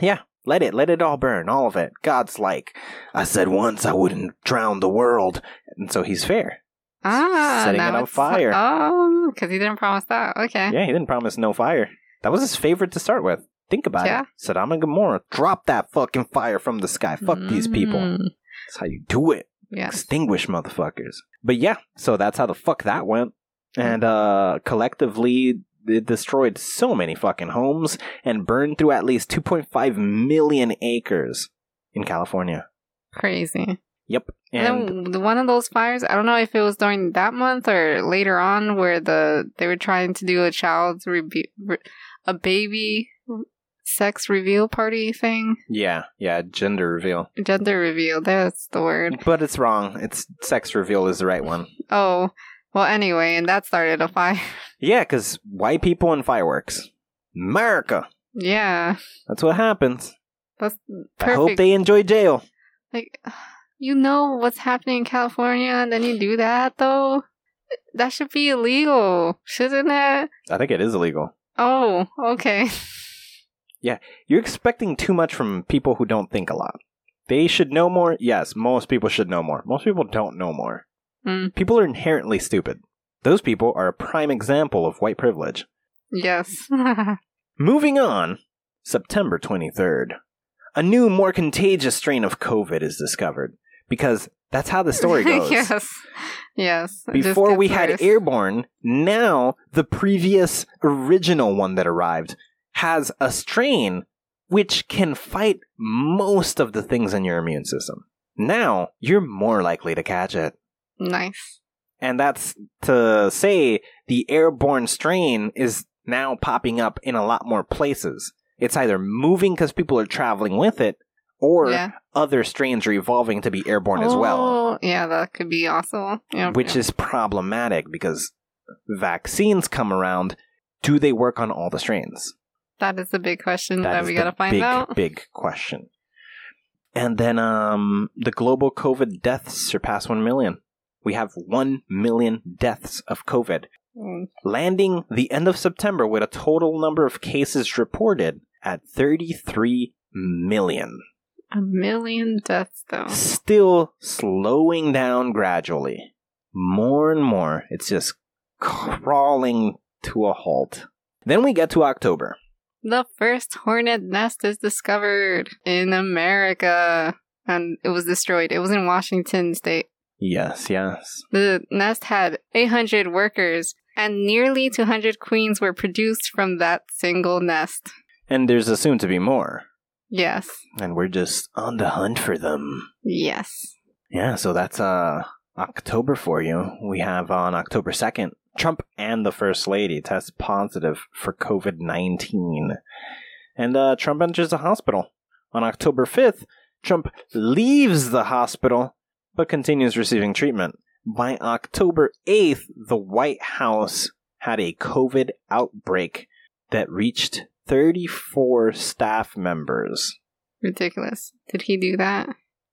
[SPEAKER 2] Yeah, let it, let it all burn, all of it. God's like, I said once I wouldn't drown the world. And so he's fair.
[SPEAKER 3] Ah,
[SPEAKER 2] Setting it on fire.
[SPEAKER 3] Oh, because he didn't promise that. Okay.
[SPEAKER 2] Yeah, he didn't promise no fire. That was his favorite to start with. Think about
[SPEAKER 3] Yeah.
[SPEAKER 2] it. Sodom and Gomorrah, drop that fucking fire from the sky. Fuck these people.
[SPEAKER 3] Mm,
[SPEAKER 2] That's how you do it.
[SPEAKER 3] Yes.
[SPEAKER 2] Extinguish motherfuckers. But yeah, so that's how the fuck that went. And uh collectively it destroyed so many fucking homes and burned through at least 2.5 million acres in California.
[SPEAKER 3] Crazy.
[SPEAKER 2] Yep.
[SPEAKER 3] And,
[SPEAKER 2] And
[SPEAKER 3] then one of those fires, I don't know if it was during that month or later on, where the they were trying to do a child's rebe- re- a baby sex reveal party thing,
[SPEAKER 2] yeah, yeah, gender reveal.
[SPEAKER 3] gender reveal. That's the word.
[SPEAKER 2] But it's wrong. It's sex reveal is the right one.
[SPEAKER 3] Oh, well. Anyway, and that started a fire.
[SPEAKER 2] Yeah, because white people and fireworks. America.
[SPEAKER 3] yeah,
[SPEAKER 2] That's what happens.
[SPEAKER 3] that's
[SPEAKER 2] I hope they enjoy jail.
[SPEAKER 3] like, you know what's happening in California, and then you do that though. That should be illegal, shouldn't it?
[SPEAKER 2] I think it is illegal.
[SPEAKER 3] Oh, okay.
[SPEAKER 2] Yeah, you're expecting too much from people who don't think a lot. They should know more. Yes, most people should know more. Most people don't know more.
[SPEAKER 3] Mm.
[SPEAKER 2] People are inherently stupid. Those people are a prime example of white privilege.
[SPEAKER 3] Yes.
[SPEAKER 2] Moving on, September 23rd. A new, more contagious strain of COVID is discovered. Because that's how the story goes.
[SPEAKER 3] yes. Yes.
[SPEAKER 2] Before we had
[SPEAKER 3] worse.
[SPEAKER 2] airborne, now the previous original one that arrived has a strain which can fight most of the things in your immune system. Now you're more likely to catch it.
[SPEAKER 3] Nice.
[SPEAKER 2] And that's to say the airborne strain is now popping up in a lot more places. It's either moving because people are traveling with it, or
[SPEAKER 3] yeah.
[SPEAKER 2] other strains are evolving to be airborne as well.
[SPEAKER 3] Oh, Yeah, that could be also. Yeah.
[SPEAKER 2] which is problematic because vaccines come around. Do they work on all the strains?
[SPEAKER 3] that is the big question that we
[SPEAKER 2] the
[SPEAKER 3] gotta find
[SPEAKER 2] big,
[SPEAKER 3] out.
[SPEAKER 2] Big question. And then um, the global COVID deaths surpass 1 million. We have 1 million deaths of COVID,
[SPEAKER 3] Mm.
[SPEAKER 2] landing the end of September with a total number of cases reported at 33 million.
[SPEAKER 3] A million deaths, though.
[SPEAKER 2] Still slowing down gradually. More and more, it's just crawling to a halt. Then we get to October.
[SPEAKER 3] The first hornet nest is discovered in America, and it was destroyed. It was in Washington State.
[SPEAKER 2] Yes, yes.
[SPEAKER 3] The nest had 800 workers, and nearly 200 queens were produced from that single nest.
[SPEAKER 2] And there's assumed to be more.
[SPEAKER 3] Yes.
[SPEAKER 2] And we're just on the hunt for them.
[SPEAKER 3] Yes.
[SPEAKER 2] Yeah, so that's uh October for you. We have on October 2nd, Trump and the First Lady test positive for COVID 19. And uh, Trump enters the hospital. On October 5th, Trump leaves the hospital but continues receiving treatment. By October 8th, the White House had a COVID outbreak that reached 34 staff members.
[SPEAKER 3] Ridiculous. Did he do that?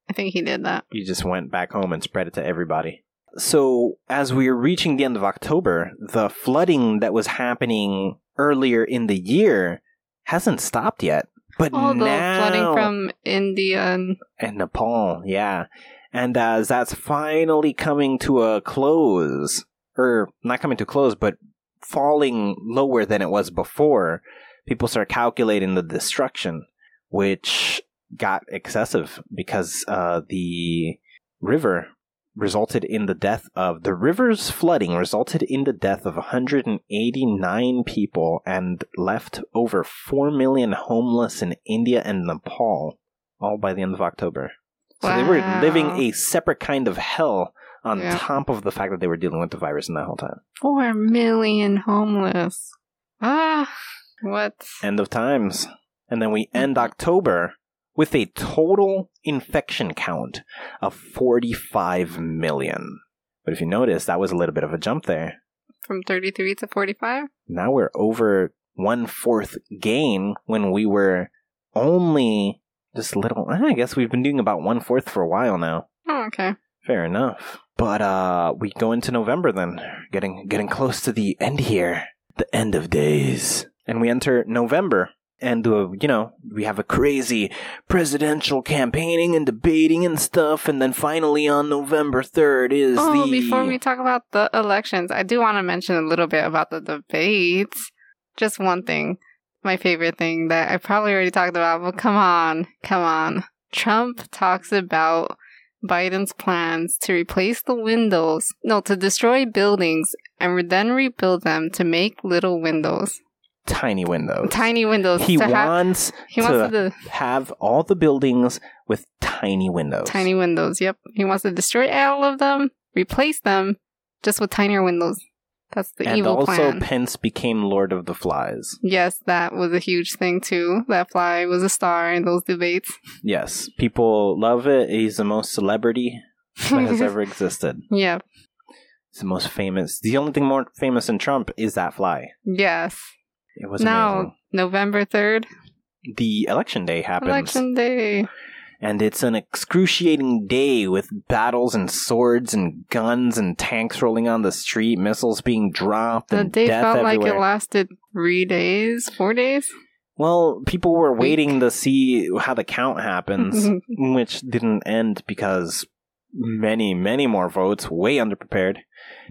[SPEAKER 3] I think he did that.
[SPEAKER 2] He just went back home and spread it to everybody. So, as we are reaching the end of October, the flooding that was happening earlier in the year hasn't stopped yet. But
[SPEAKER 3] Oh, the
[SPEAKER 2] now,
[SPEAKER 3] flooding from India and
[SPEAKER 2] and Nepal, yeah. And as that's finally coming to a close, or not coming to close, but falling lower than it was before, people start calculating the destruction, which got excessive because uh, the river resulted in the death of the river's flooding resulted in the death of 189 people and left over 4 million homeless in India and Nepal all by the end of October. So they were living a separate kind of hell on
[SPEAKER 3] Yeah.
[SPEAKER 2] top of the fact that they were dealing with the virus in that whole time.
[SPEAKER 3] Four million homeless. Ah, what?
[SPEAKER 2] End of times. And then we end
[SPEAKER 3] Mhm.
[SPEAKER 2] October with a total infection count of 45 million. But if you notice, that was a little bit of a jump there.
[SPEAKER 3] From 33 to 45?
[SPEAKER 2] Now we're over one fourth gain when we were only just little. I guess we've been doing about one fourth for a while now.
[SPEAKER 3] Oh, okay.
[SPEAKER 2] Fair enough. But uh we go into November then, getting getting close to the end here, the end of days, and we enter November, and uh, you know we have a crazy presidential campaigning and debating and stuff, and then finally on November third is
[SPEAKER 3] Oh,
[SPEAKER 2] the
[SPEAKER 3] before we talk about the elections, I do want to mention a little bit about the debates. Just one thing. My favorite thing that I probably already talked about, but come on, come on. Trump talks about Biden's plans to replace the windows, no, to destroy buildings and then rebuild them to make little windows.
[SPEAKER 2] Tiny windows.
[SPEAKER 3] Tiny windows.
[SPEAKER 2] He
[SPEAKER 3] to have,
[SPEAKER 2] wants
[SPEAKER 3] he
[SPEAKER 2] to
[SPEAKER 3] wants to
[SPEAKER 2] have all the buildings with tiny windows.
[SPEAKER 3] Tiny windows, yep. He wants to destroy all of them, replace them just with tinier windows. That's the
[SPEAKER 2] and
[SPEAKER 3] evil
[SPEAKER 2] also. Pence became Lord of the Flies.
[SPEAKER 3] yes, that was a huge thing too. That fly was a star in those debates.
[SPEAKER 2] Yes, people love it. He's the most celebrity that has ever existed.
[SPEAKER 3] yep.
[SPEAKER 2] He's the most famous. The only thing more famous than Trump is that fly.
[SPEAKER 3] Yes.
[SPEAKER 2] It was
[SPEAKER 3] now,
[SPEAKER 2] amazing.
[SPEAKER 3] November 3rd,
[SPEAKER 2] The election day happens,
[SPEAKER 3] election day.
[SPEAKER 2] and it's an excruciating day with battles and swords and guns and tanks rolling on the street, missiles being dropped,
[SPEAKER 3] The day felt like it lasted three days, four days.
[SPEAKER 2] well, people were waiting to see how the count happens. which didn't end because many, many more votes, way underprepared.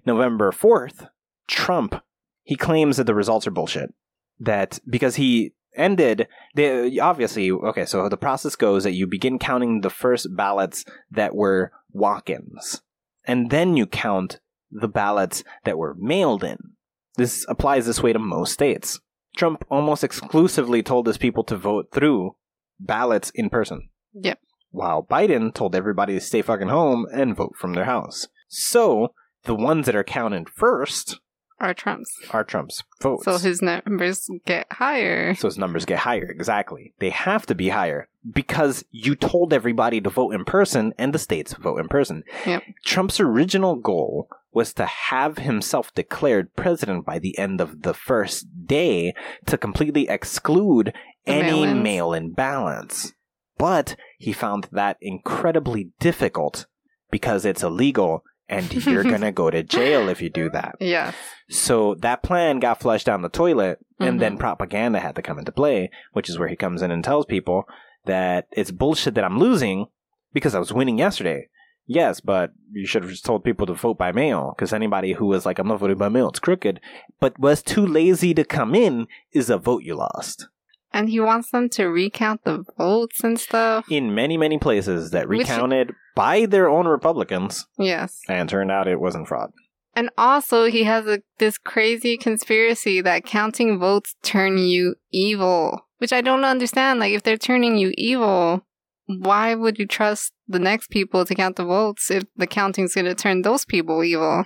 [SPEAKER 2] November 4th, Trump, he claims that the results are bullshit. That because he ended, the, obviously, okay, so the process goes that you begin counting the first ballots that were walk ins, and then you count the ballots that were mailed in. This applies this way to most states. Trump almost exclusively told his people to vote through ballots in person
[SPEAKER 3] Yep.
[SPEAKER 2] while Biden told everybody to stay fucking home and vote from their house. So the ones that are counted first
[SPEAKER 3] Are Trump's.
[SPEAKER 2] are Trump's votes.
[SPEAKER 3] So his numbers get higher.
[SPEAKER 2] So his numbers get higher, exactly. They have to be higher because you told everybody to vote in person and the states vote in person.
[SPEAKER 3] Yep.
[SPEAKER 2] Trump's original goal was to have himself declared president by the end of the first day to completely exclude
[SPEAKER 3] The
[SPEAKER 2] any mail in ballots. But he found that incredibly difficult because it's illegal and you're going to go to jail if you do that.
[SPEAKER 3] Yes.
[SPEAKER 2] So that plan got flushed down the toilet, and
[SPEAKER 3] Mhm.
[SPEAKER 2] then propaganda had to come into play, which is where he comes in and tells people that it's bullshit that I'm losing because I was winning yesterday. Yes, but you should have just told people to vote by mail because anybody who was like, I'm not voting by mail, it's crooked, but was too lazy to come in is a vote you lost.
[SPEAKER 3] And he wants them to recount the votes and stuff.
[SPEAKER 2] In many, many places that
[SPEAKER 3] Which-
[SPEAKER 2] recounted by their own Republicans,
[SPEAKER 3] Yes.
[SPEAKER 2] and turned out it wasn't fraud.
[SPEAKER 3] And also, he has a, this crazy conspiracy that counting votes turn you evil, which I don't understand. Like, if they're turning you evil, why would you trust the next people to count the votes if the counting's going to turn those people evil?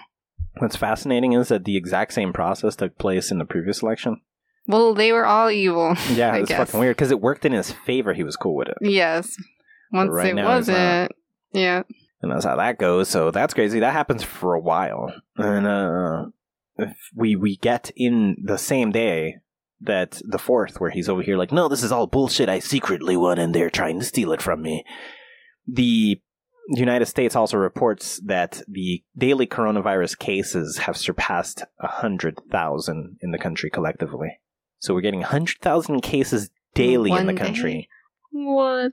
[SPEAKER 2] What's fascinating is that the exact same process took place in the previous election.
[SPEAKER 3] Well, they were all evil.
[SPEAKER 2] Yeah, it's fucking weird because it worked in his favor. He was cool with it,
[SPEAKER 3] Yes. Once
[SPEAKER 2] right
[SPEAKER 3] it
[SPEAKER 2] now it's not.
[SPEAKER 3] wasn't. Yeah.
[SPEAKER 2] and that's how that goes. So that's crazy. That happens for a while, and uh, if we we get in the same day that the fourth, where he's over here like, no, this is all bullshit. I secretly won, and they're trying to steal it from me. The United States also reports that the daily coronavirus cases have surpassed hundred thousand in the country collectively. So we're getting hundred thousand cases daily in
[SPEAKER 3] One
[SPEAKER 2] the
[SPEAKER 3] day?
[SPEAKER 2] country.
[SPEAKER 3] What?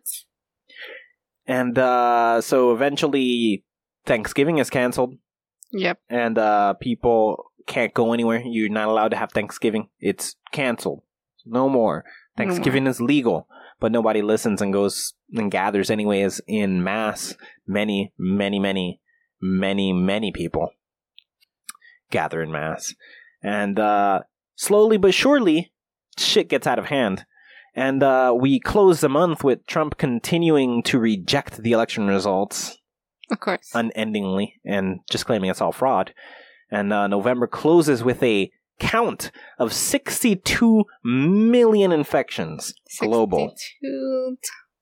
[SPEAKER 2] And uh, so eventually, Thanksgiving is canceled,
[SPEAKER 3] Yep.
[SPEAKER 2] and uh, people can't go anywhere. You're not allowed to have Thanksgiving. It's canceled. No more.
[SPEAKER 3] No more.
[SPEAKER 2] Thanksgiving is legal, but nobody listens and goes and gathers anyways in mass. Many, many, many, many, many people gather in mass. And uh, slowly but surely, shit gets out of hand. And uh, we close the month with Trump continuing to reject the election results
[SPEAKER 3] Of course.
[SPEAKER 2] unendingly and just claiming it's all fraud. And uh, November closes with a count of 62 million infections global.
[SPEAKER 3] 62.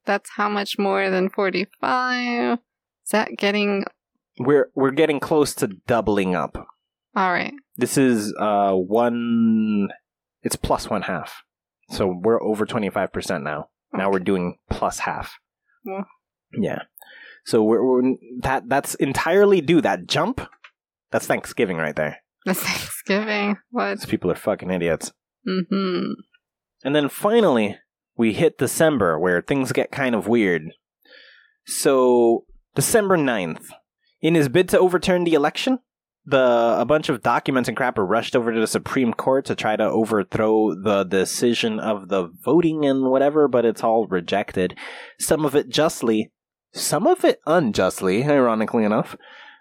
[SPEAKER 3] That's how much more than 45? Is that getting.
[SPEAKER 2] We're we're getting close to doubling up.
[SPEAKER 3] All right.
[SPEAKER 2] This is uh one. It's plus one half, so we're over 25 percent now. Now we're doing plus half.
[SPEAKER 3] Well.
[SPEAKER 2] Yeah. So we're, we're that that's entirely due that jump. That's Thanksgiving right there.
[SPEAKER 3] That's Thanksgiving. What?
[SPEAKER 2] These people are fucking idiots.
[SPEAKER 3] Mm-hmm.
[SPEAKER 2] And then finally, we hit December where things get kind of weird. So, December 9th, in his bid to overturn the election, the a bunch of documents and crap were rushed over to the Supreme Court to try to overthrow the decision of the voting and whatever, but it's all rejected. Some of it justly, some of it unjustly, ironically enough.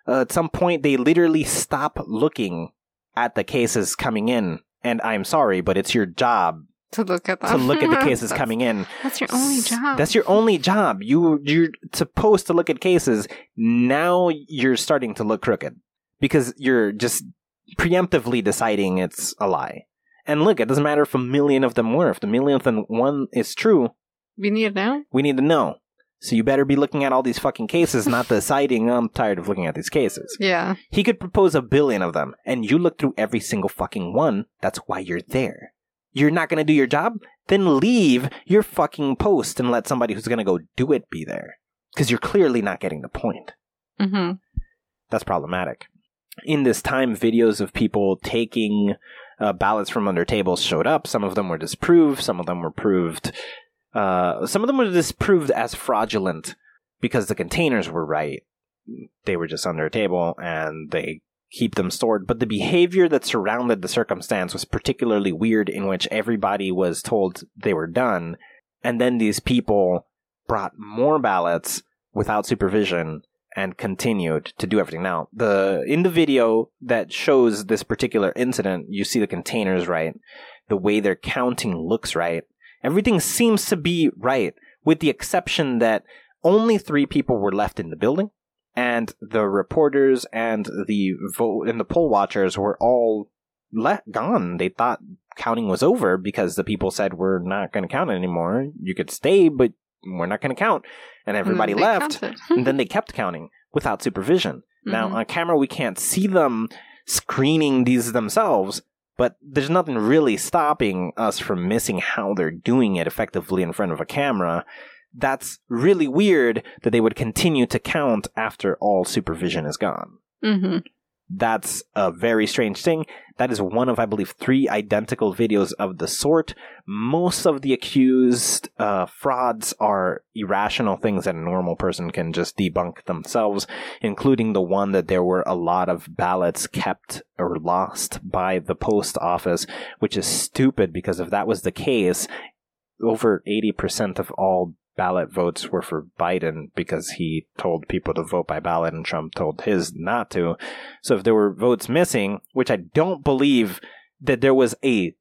[SPEAKER 2] Uh, at some point, they literally stop looking at the cases coming in. And I'm sorry, but it's your job
[SPEAKER 3] To look at them.
[SPEAKER 2] to look at the cases coming in.
[SPEAKER 3] That's your only job.
[SPEAKER 2] That's your only job. You you're supposed to look at cases. Now you're starting to look crooked because you're just preemptively deciding it's a lie. And look, it doesn't matter if a million of them were. If the millionth and one is true,
[SPEAKER 3] We need to know.
[SPEAKER 2] we need to know. So you better be looking at all these fucking cases, not deciding I'm tired of looking at these cases.
[SPEAKER 3] Yeah.
[SPEAKER 2] He could propose a billion of them, and you look through every single fucking one. That's why you're there. You're not gonna do your job? Then leave your fucking post and let somebody who's gonna go do it be there. Because you're clearly not getting the point.
[SPEAKER 3] Mm-hmm.
[SPEAKER 2] That's problematic. In this time, videos of people taking uh, ballots from under tables showed up. Some of them were disproved. Some of them were proved. Uh, some of them were disproved as fraudulent because the containers were right. They were just under a table and they keep them stored. But the behavior that surrounded the circumstance was particularly weird, in which everybody was told they were done, and then these people brought more ballots without supervision and continued to do everything. Now, the in the video that shows this particular incident, you see the containers right, the way they're counting looks right. Everything seems to be right, with the exception that only three people were left in the building, and the reporters and the vote and the poll watchers were all let gone. They thought counting was over because the people said we're not going to count anymore. You could stay, but we're not going to count. And everybody left and then they kept counting without supervision. Now
[SPEAKER 3] Mhm.
[SPEAKER 2] on camera we can't see them screening these themselves, but there's nothing really stopping us from missing how they're doing it effectively in front of a camera. That's really weird that they would continue to count after all supervision is gone.
[SPEAKER 3] Mm-hmm.
[SPEAKER 2] That's a very strange thing. That is one of, I believe, three identical videos of the sort. Most of the accused uh, frauds are irrational things that a normal person can just debunk themselves, including the one that there were a lot of ballots kept or lost by the post office, which is stupid because if that was the case, over 80% of all ballot votes were for Biden because he told people to vote by ballot and Trump told his not to. So if there were votes missing, which I don't believe that there was a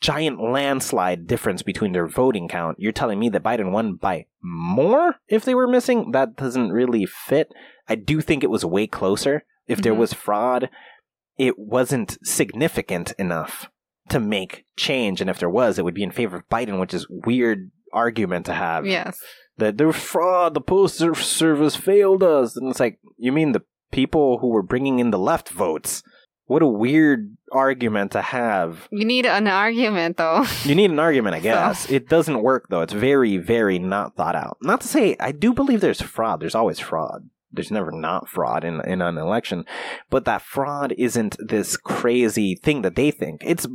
[SPEAKER 2] giant landslide difference between their voting count, you're telling me that Biden won by more if they were missing? That doesn't really fit. I do think it was way closer. If there
[SPEAKER 3] Mhm.
[SPEAKER 2] was fraud, it wasn't significant enough to make change. And if there was, it would be in favor of Biden, which is weird argument to have
[SPEAKER 3] Yes.
[SPEAKER 2] that there was fraud, the postal service failed us. And it's like, you mean the people who were bringing in the left votes? What a weird argument to have.
[SPEAKER 3] You need an argument, though.
[SPEAKER 2] You need an argument, I
[SPEAKER 3] So-
[SPEAKER 2] guess. It doesn't work, though. It's very, very not thought out. Not to say, I do believe there's fraud. There's always fraud. There's never not fraud in, in an election. But that fraud isn't this crazy thing that they think. It's,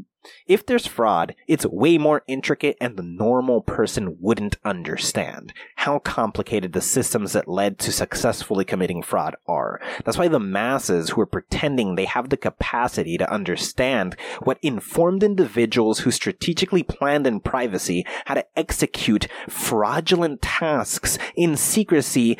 [SPEAKER 2] if there's fraud, it's way more intricate and the normal person wouldn't understand how complicated the systems that led to successfully committing fraud are. That's why the masses who are pretending they have the capacity to understand what informed individuals who strategically planned in privacy how to execute fraudulent tasks in secrecy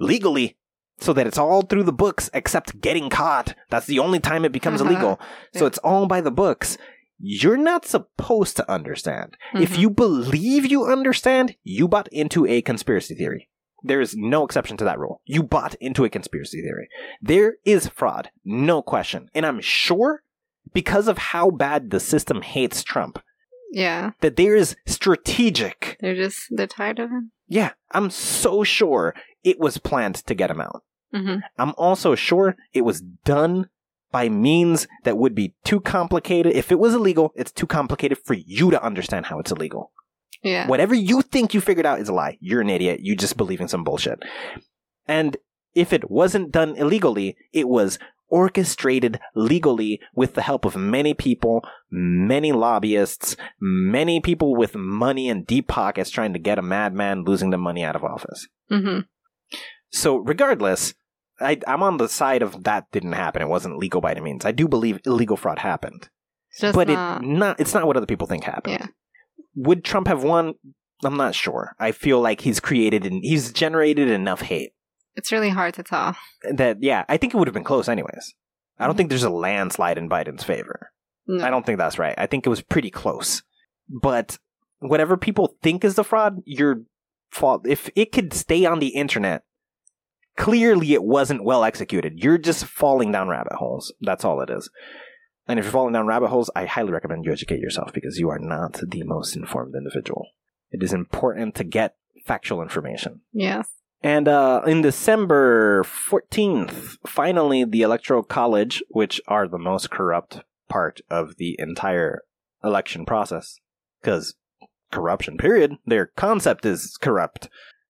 [SPEAKER 2] legally so that it's all through the books except getting caught. That's the only time it becomes
[SPEAKER 3] Uh-huh.
[SPEAKER 2] illegal. So
[SPEAKER 3] Yeah.
[SPEAKER 2] it's all by the books. you're not supposed to understand. If
[SPEAKER 3] Mhm.
[SPEAKER 2] you believe you understand, you bought into a conspiracy theory. There is no exception to that rule. You bought into a conspiracy theory. There is fraud, no question. And I'm sure because of how bad the system hates Trump,
[SPEAKER 3] Yeah.
[SPEAKER 2] that there is strategic.
[SPEAKER 3] They're just, they're tired of him.
[SPEAKER 2] Yeah, I'm so sure it was planned to get him out.
[SPEAKER 3] hmm
[SPEAKER 2] I'm also sure it was done by means that would be too complicated. If it was illegal, it's too complicated for you to understand how it's illegal.
[SPEAKER 3] Yeah.
[SPEAKER 2] Whatever you think you figured out is a lie. You're an idiot. You just believe in some bullshit. And if it wasn't done illegally, it was orchestrated legally with the help of many people, many lobbyists, many people with money and deep pockets trying to get a madman losing the money out of office.
[SPEAKER 3] hmm
[SPEAKER 2] So, regardless, I, I'm on the side of that didn't happen. It wasn't legal by any means. I do believe illegal fraud happened, but
[SPEAKER 3] not,
[SPEAKER 2] it not. It's not what other people think happened.
[SPEAKER 3] Yeah.
[SPEAKER 2] Would Trump have won? I'm not sure. I feel like he's created and he's generated enough hate
[SPEAKER 3] it's really hard to tell.
[SPEAKER 2] that yeah, I think it would have been close anyways. I don't mm-hmm. think there's a landslide in Biden's favor.
[SPEAKER 3] No.
[SPEAKER 2] I don't think that's right. I think it was pretty close. But whatever people think is the fraud, your fault. If it could stay on the internet, clearly it wasn't well executed. You're just falling down rabbit holes. That's all it is. And if you're falling down rabbit holes, I highly recommend you educate yourself because you are not the most informed individual. It is important to get factual information.
[SPEAKER 3] Yes.
[SPEAKER 2] And uh, in December 14th, finally, the Electoral College, which are the most corrupt part of the entire election process, because corruption, period, their concept is corrupt.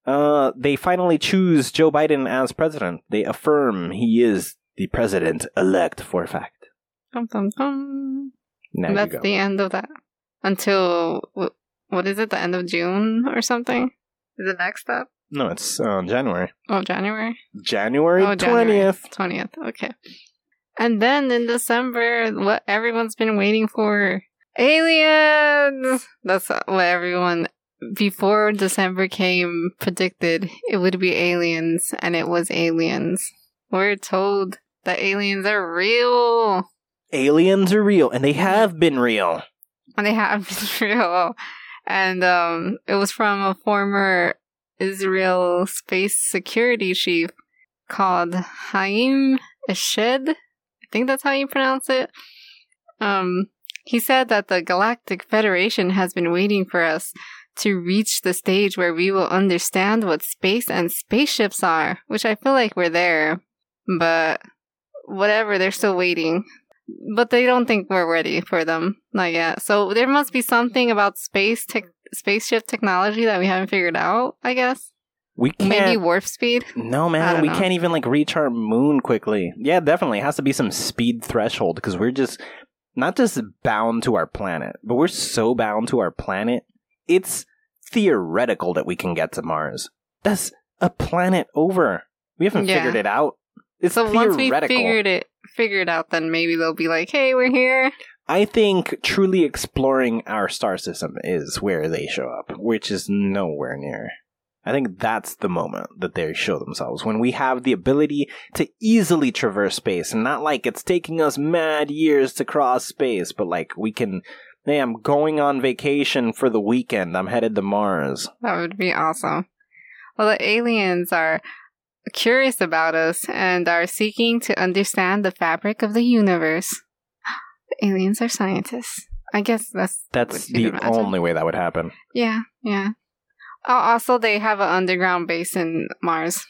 [SPEAKER 2] Uh, they finally choose Joe Biden as president. They affirm he is the president elect for a fact.
[SPEAKER 3] Dum, dum, dum.
[SPEAKER 2] Now
[SPEAKER 3] That's
[SPEAKER 2] you go.
[SPEAKER 3] the end of that. Until, wh- what is it, the end of June or something? Is it next step?
[SPEAKER 2] no, it's uh, January.
[SPEAKER 3] Oh, January?
[SPEAKER 2] January
[SPEAKER 3] oh, January
[SPEAKER 2] 20th.
[SPEAKER 3] 20th, okay. And then in December, what everyone's been waiting for aliens! That's what everyone, before December came, predicted it would be aliens, and it was aliens. We're told that aliens are real,
[SPEAKER 2] Aliens are real, and they have been real.
[SPEAKER 3] and they have been real. And um, it was from a former Israel space security chief called Haim Eshed. I think that's how you pronounce it. Um, he said that the Galactic Federation has been waiting for us to reach the stage where we will understand what space and spaceships are, which I feel like we're there. But whatever, they're still waiting. But they don't think we're ready for them, not yet. So there must be something about space tech, spaceship technology that we haven't figured out. I guess
[SPEAKER 2] We can't.
[SPEAKER 3] maybe warp speed.
[SPEAKER 2] No, man, we
[SPEAKER 3] know.
[SPEAKER 2] can't even like reach our moon quickly. Yeah, definitely it has to be some speed threshold because we're just not just bound to our planet, but we're so bound to our planet. It's theoretical that we can get to Mars. That's a planet over. We haven't
[SPEAKER 3] Yeah.
[SPEAKER 2] figured it out. It's
[SPEAKER 3] so once we figured it figured out, then maybe they'll be like, "Hey, we're here."
[SPEAKER 2] I think truly exploring our star system is where they show up, which is nowhere near. I think that's the moment that they show themselves when we have the ability to easily traverse space, and not like it's taking us mad years to cross space, but like we can. Hey, I'm going on vacation for the weekend. I'm headed to Mars.
[SPEAKER 3] That would be awesome. Well, the aliens are curious about us and are seeking to understand the fabric of the universe. The aliens are scientists. I guess that's
[SPEAKER 2] That's the
[SPEAKER 3] imagine.
[SPEAKER 2] only way that would happen.
[SPEAKER 3] Yeah, yeah. Oh, also, they have an underground base in Mars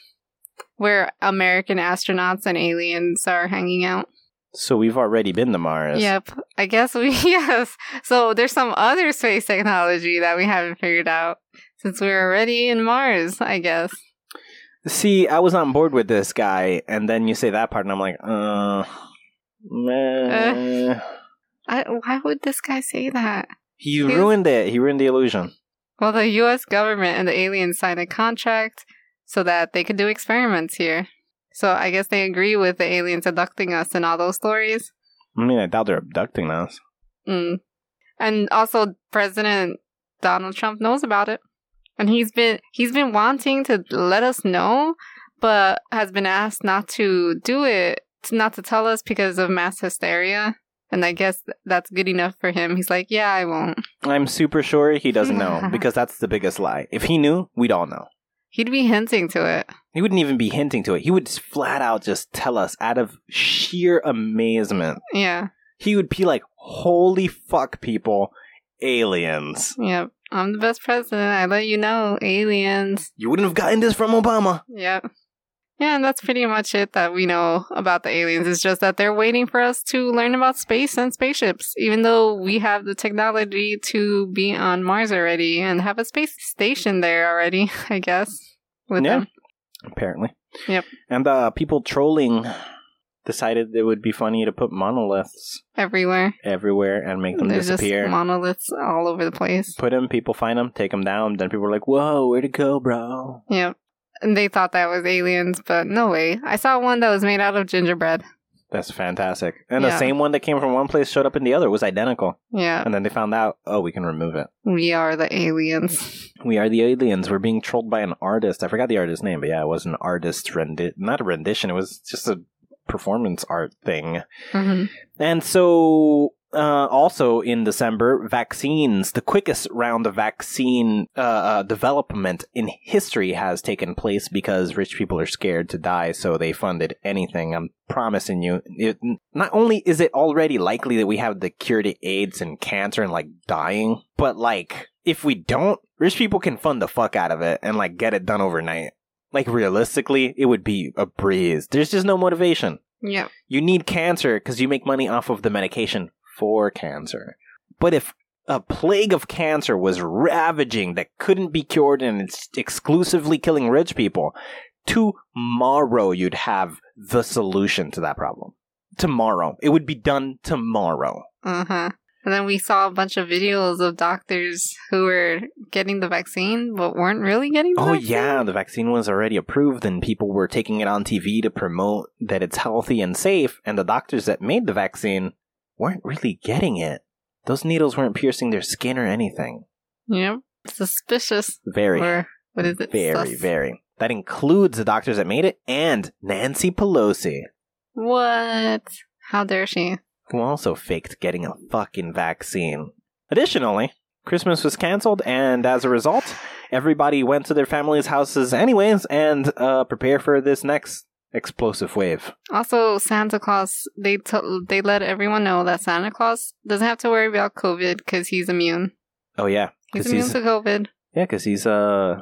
[SPEAKER 3] where American astronauts and aliens are hanging out.
[SPEAKER 2] So we've already been to Mars.
[SPEAKER 3] Yep. I guess we, yes. So there's some other space technology that we haven't figured out since we're already in Mars, I guess.
[SPEAKER 2] See, I was on board with this guy, and then you say that part, and I'm like, uh, meh.
[SPEAKER 3] I, why would this guy say that?
[SPEAKER 2] he ruined it. He ruined the illusion.
[SPEAKER 3] Well, the US government and the aliens signed a contract so that they could do experiments here. So I guess they agree with the aliens abducting us and all those stories.
[SPEAKER 2] I mean, I doubt they're abducting us.
[SPEAKER 3] Mm. And also President Donald Trump knows about it. And he's been he's been wanting to let us know, but has been asked not to do it, not to tell us because of mass hysteria And I guess that's good enough for him. He's like, yeah, I won't.
[SPEAKER 2] I'm super sure he doesn't know because that's the biggest lie. If he knew, we'd all know.
[SPEAKER 3] He'd be hinting to it.
[SPEAKER 2] He wouldn't even be hinting to it. He would just flat out just tell us out of sheer amazement.
[SPEAKER 3] Yeah.
[SPEAKER 2] He would be like, "Holy fuck, people, aliens!
[SPEAKER 3] Yep. I'm the best president. I let you know. Aliens.
[SPEAKER 2] You wouldn't have gotten this from Obama."
[SPEAKER 3] Yep. Yeah, and that's pretty much it that we know about the aliens. It's just that they're waiting for us to learn about space and spaceships, even though we have the technology to be on Mars already and have a space station there already, I guess. With
[SPEAKER 2] Yeah.
[SPEAKER 3] them.
[SPEAKER 2] Apparently.
[SPEAKER 3] Yep.
[SPEAKER 2] And uh, people trolling decided it would be funny to put monoliths
[SPEAKER 3] Everywhere.
[SPEAKER 2] everywhere and make them
[SPEAKER 3] There's
[SPEAKER 2] disappear.
[SPEAKER 3] just monoliths all over the place.
[SPEAKER 2] put them, people find them, take them down. Then people are like, "Whoa, where'd it go, bro?"
[SPEAKER 3] Yep. And they thought that was aliens, but no way. I saw one that was made out of gingerbread.
[SPEAKER 2] That's fantastic. And the same one that came from one place showed up in the other It was identical.
[SPEAKER 3] Yeah.
[SPEAKER 2] And then they found out, oh, we can remove it.
[SPEAKER 3] We are the aliens.
[SPEAKER 2] We are the aliens. We're being trolled by an artist. I forgot the artist's name, but yeah, it was an artist rendi- not a rendition. It was just a performance art thing.
[SPEAKER 3] hmm
[SPEAKER 2] And so, uh, also in December, vaccines, the quickest round of vaccine uh, uh, development in history has taken place because rich people are scared to die, so they funded anything. I'm promising you. It, not only is it already likely that we have the cure to AIDS and cancer and like dying, but like, if we don't, rich people can fund the fuck out of it and like get it done overnight. Like, realistically, it would be a breeze. There's just no motivation.
[SPEAKER 3] Yeah.
[SPEAKER 2] You need cancer because you make money off of the medication for cancer. But if a plague of cancer was ravaging that couldn't be cured and it's exclusively killing rich people, tomorrow you'd have the solution to that problem. Tomorrow. It would be done tomorrow.
[SPEAKER 3] Huh. And then we saw a bunch of videos of doctors who were getting the vaccine but weren't really getting the
[SPEAKER 2] Oh,
[SPEAKER 3] vaccine.
[SPEAKER 2] yeah, the vaccine was already approved and people were taking it on TV to promote that it's healthy and safe, and the doctors that made the vaccine weren't really getting it. Those needles weren't piercing their skin or anything.
[SPEAKER 3] Yep. Suspicious.
[SPEAKER 2] Very,
[SPEAKER 3] Or what is it?
[SPEAKER 2] very,
[SPEAKER 3] Sus.
[SPEAKER 2] very. That includes the doctors that made it and Nancy Pelosi,
[SPEAKER 3] What? How dare she?
[SPEAKER 2] who also faked getting a fucking vaccine. Additionally, Christmas was canceled, and as a result, everybody went to their families' houses anyways and uh, prepare for this next explosive wave.
[SPEAKER 3] Also, Santa Claus. They t- they let everyone know that Santa Claus doesn't have to worry about COVID because he's immune.
[SPEAKER 2] Oh yeah,
[SPEAKER 3] He's immune
[SPEAKER 2] he's
[SPEAKER 3] to COVID.
[SPEAKER 2] yeah, because he's uh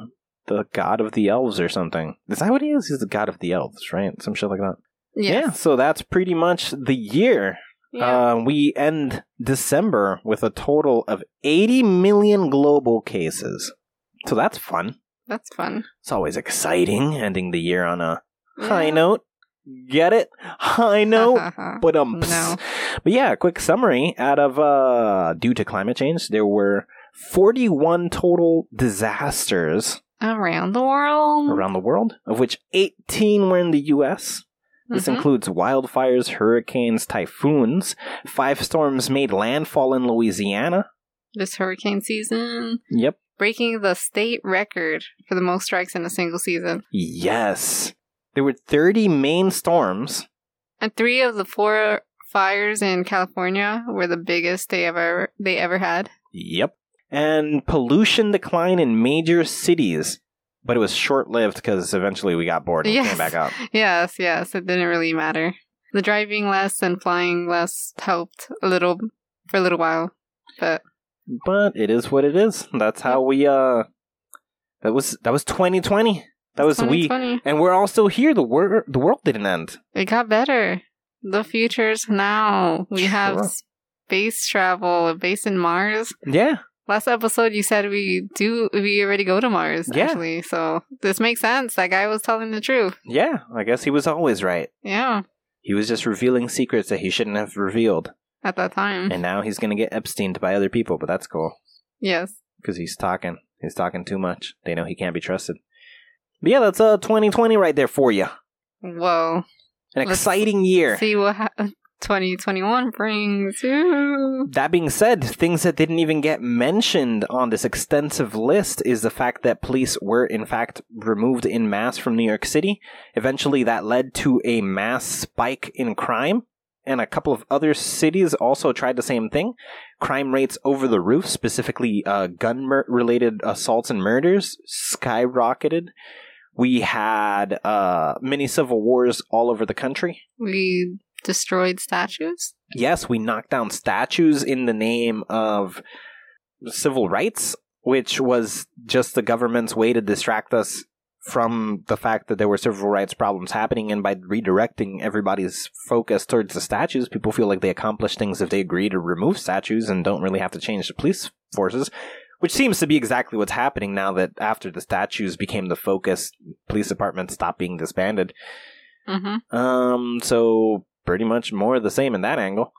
[SPEAKER 2] the god of the elves or something. Is that what he is? He's the god of the elves, right? Some shit like that. Yeah. So that's pretty much the year.
[SPEAKER 3] Yeah.
[SPEAKER 2] Uh, we end December with a total of 80 million global cases. So that's fun.
[SPEAKER 3] That's fun.
[SPEAKER 2] It's always exciting ending the year on a high note. Get it? High note. But um,
[SPEAKER 3] No.
[SPEAKER 2] but yeah, quick summary. Out of uh, due to climate change, there were 41 total disasters
[SPEAKER 3] Around the world.
[SPEAKER 2] around the world, of which 18 were in the U.S. This
[SPEAKER 3] Mhm.
[SPEAKER 2] includes wildfires, hurricanes, typhoons. Five storms made landfall in Louisiana.
[SPEAKER 3] this hurricane season,
[SPEAKER 2] Yep.
[SPEAKER 3] breaking the state record for the most strikes in a single season.
[SPEAKER 2] Yes. There were 30 main storms.
[SPEAKER 3] And three of the four fires in California were the biggest they ever they ever had.
[SPEAKER 2] Yep. And pollution decline in major cities. But it was short lived because eventually we got bored and
[SPEAKER 3] Yes.
[SPEAKER 2] came back up.
[SPEAKER 3] Yes, yes, it didn't really matter. The driving less and flying less helped a little for a little while, but
[SPEAKER 2] But it is what it is. That's how we uh that was that was 2020. That was we
[SPEAKER 3] 2020.
[SPEAKER 2] and we're all still here. The wor- the world didn't end.
[SPEAKER 3] It got better. The future's now. We have
[SPEAKER 2] Sure.
[SPEAKER 3] space travel, base in Mars.
[SPEAKER 2] Yeah.
[SPEAKER 3] Last episode, you said we do we already go to Mars.
[SPEAKER 2] Yeah.
[SPEAKER 3] Actually, so this makes sense. That guy was telling the truth.
[SPEAKER 2] Yeah, I guess he was always right.
[SPEAKER 3] Yeah,
[SPEAKER 2] He was just revealing secrets that he shouldn't have revealed.
[SPEAKER 3] at that time.
[SPEAKER 2] And now he's going to get Epsteined by other people, but that's cool.
[SPEAKER 3] yes.
[SPEAKER 2] Because he's talking. He's talking too much. They know he can't be trusted. But yeah, that's uh 2020 right there for you.
[SPEAKER 3] Whoa.
[SPEAKER 2] An
[SPEAKER 3] Let's
[SPEAKER 2] exciting year.
[SPEAKER 3] See what ha- 2021 brings. Ooh.
[SPEAKER 2] That being said, things that didn't even get mentioned on this extensive list is the fact that police were, in fact, removed in mass from New York City. Eventually, that led to a mass spike in crime. and a couple of other cities also tried the same thing. Crime rates over the roof, specifically uh, gun mur- related assaults and murders, skyrocketed. We had uh, mini civil wars all over the country.
[SPEAKER 3] We destroyed statues.
[SPEAKER 2] Yes, we knocked down statues in the name of civil rights, which was just the government's way to distract us from the fact that there were civil rights problems happening and by redirecting everybody's focus towards the statues people feel like they accomplish things if they agree to remove statues and don't really have to change the police forces which seems to be exactly what's happening now that after the statues became the focus police departments stopped being disbanded
[SPEAKER 3] Mm-hmm.
[SPEAKER 2] um, so pretty much more of the same in that angle.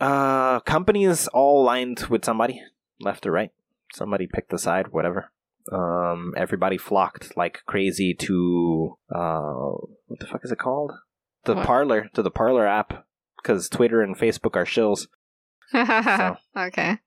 [SPEAKER 2] Uh, companies all lined with somebody, left or right. Somebody picked a side, whatever. Um, everybody flocked like crazy to uh, what the fuck is it called? The
[SPEAKER 3] What?
[SPEAKER 2] Parler, to the Parler app, because Twitter and Facebook are shills.
[SPEAKER 3] okay.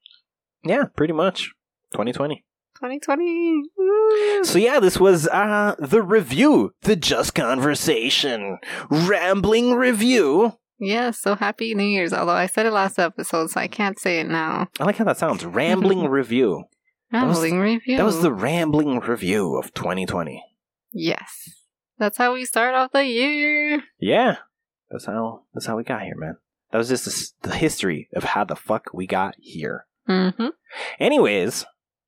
[SPEAKER 2] Yeah, pretty much. 2020.
[SPEAKER 3] 2020. Woo.
[SPEAKER 2] So yeah, this was uh the review, the Just Conversation, rambling review.
[SPEAKER 3] Yeah, so happy New Year's. Although I said it last episode, so I can't say it now.
[SPEAKER 2] I like how that sounds. Rambling review. That was-
[SPEAKER 3] Rambling review.
[SPEAKER 2] That was the rambling review of 2020.
[SPEAKER 3] Yes. That's how we start off the year.
[SPEAKER 2] Yeah, that's how that's how we got here, man. That was just the, the history of how the fuck we got here.
[SPEAKER 3] Mm-hmm.
[SPEAKER 2] Anyways,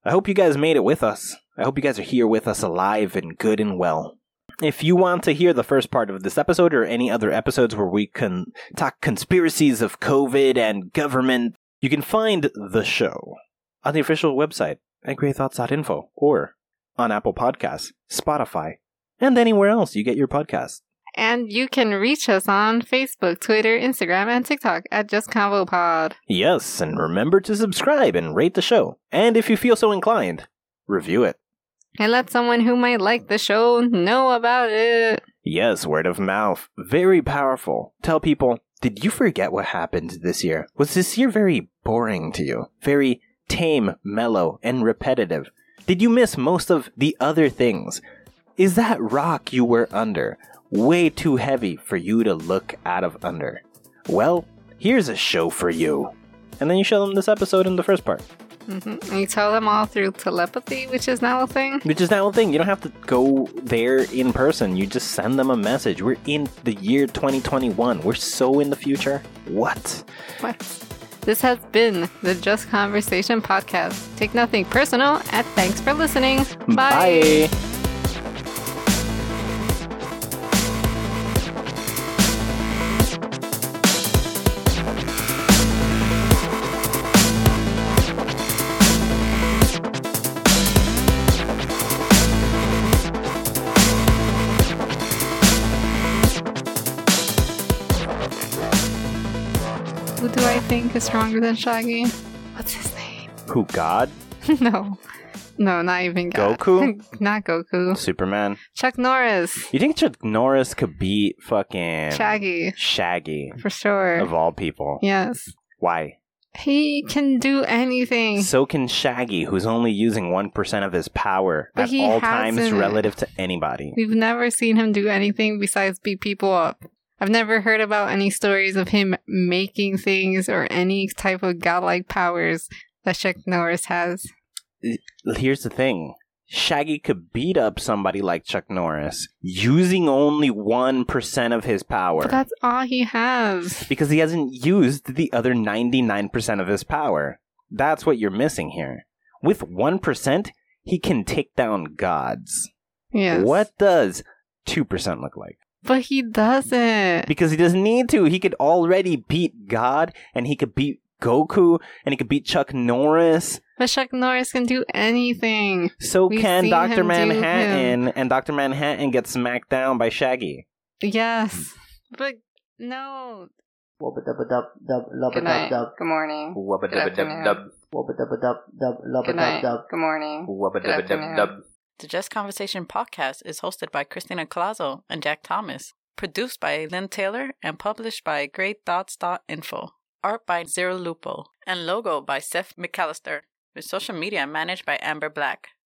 [SPEAKER 2] I hope you guys made it with us. I hope you guys are here with us alive and good and well. If you want to hear the first part of this episode or any other episodes where we can talk conspiracies of COVID and government, you can find the show on the official website at greythoughts.info or on Apple Podcasts, Spotify, and anywhere else you get your podcasts.
[SPEAKER 3] And you can reach us on Facebook, Twitter, Instagram, and TikTok at Just Convo Pod.
[SPEAKER 2] Yes, and remember to subscribe and rate the show. And if you feel so inclined, review it.
[SPEAKER 3] And let someone who might like the show know about it.
[SPEAKER 2] Yes, word of mouth. Very powerful. Tell people, did you forget what happened this year? Was this year very boring to you? Very tame, mellow, and repetitive? Did you miss most of the other things? Is that rock you were under way too heavy for you to look out of under? Well, here's a show for you. And then you show them this episode in the first part.
[SPEAKER 3] hmm And you tell them all through telepathy, which is now a thing.
[SPEAKER 2] Which is now a thing. You don't have to go there in person. You just send them a message. We're in the year 2021. We're so in the future. What?
[SPEAKER 3] What? This has been the Just Conversation podcast. Take nothing personal, and thanks for listening. Bye.
[SPEAKER 2] Bye.
[SPEAKER 3] Think is stronger than Shaggy? What's his name?
[SPEAKER 2] Who, God?
[SPEAKER 3] no. No, not even God.
[SPEAKER 2] Goku?
[SPEAKER 3] not Goku.
[SPEAKER 2] Superman?
[SPEAKER 3] Chuck Norris.
[SPEAKER 2] You think Chuck Norris could beat fucking
[SPEAKER 3] Shaggy.
[SPEAKER 2] Shaggy
[SPEAKER 3] For sure.
[SPEAKER 2] of all people?
[SPEAKER 3] Yes.
[SPEAKER 2] Why?
[SPEAKER 3] He can do anything.
[SPEAKER 2] So can Shaggy, who's only using 1% of his power
[SPEAKER 3] But
[SPEAKER 2] at
[SPEAKER 3] he
[SPEAKER 2] all times
[SPEAKER 3] hasn't.
[SPEAKER 2] relative to anybody.
[SPEAKER 3] We've never seen him do anything besides beat people up. I've never heard about any stories of him making things or any type of godlike powers that Chuck Norris has.
[SPEAKER 2] here's the thing Shaggy could beat up somebody like Chuck Norris using only 1% of his power
[SPEAKER 3] But that's all he has.
[SPEAKER 2] because he hasn't used the other 99% of his power. That's what you're missing here. With 1%, he can take down gods.
[SPEAKER 3] Yes.
[SPEAKER 2] What does 2% look like?
[SPEAKER 3] But he doesn't.
[SPEAKER 2] Because he doesn't need to. He could already beat God and he could beat Goku and he could beat Chuck Norris.
[SPEAKER 3] But Chuck Norris can do anything.
[SPEAKER 2] So
[SPEAKER 3] We've
[SPEAKER 2] can Dr.
[SPEAKER 3] him do
[SPEAKER 2] Manhattan, and Dr. Manhattan gets smacked down by Shaggy.
[SPEAKER 3] Yes. But no.
[SPEAKER 4] Wubba dubba dub dub lubba
[SPEAKER 3] Good
[SPEAKER 4] dub
[SPEAKER 3] night.
[SPEAKER 4] dub
[SPEAKER 3] Good morning.
[SPEAKER 2] Wubba
[SPEAKER 3] Good afternoon.
[SPEAKER 4] wubba dubba dub dub lubba
[SPEAKER 3] Good
[SPEAKER 4] dub
[SPEAKER 3] night.
[SPEAKER 4] dub.
[SPEAKER 3] Good morning.
[SPEAKER 2] Wubba
[SPEAKER 3] Good afternoon.
[SPEAKER 1] The Just Conversation podcast is hosted by Christina Colazo and Jack Thomas, produced by Lynn Taylor, and published by GreyThoughts.info. Art by Zero Lupo, and logo by Seth McAllister, with social media managed by Amber Black.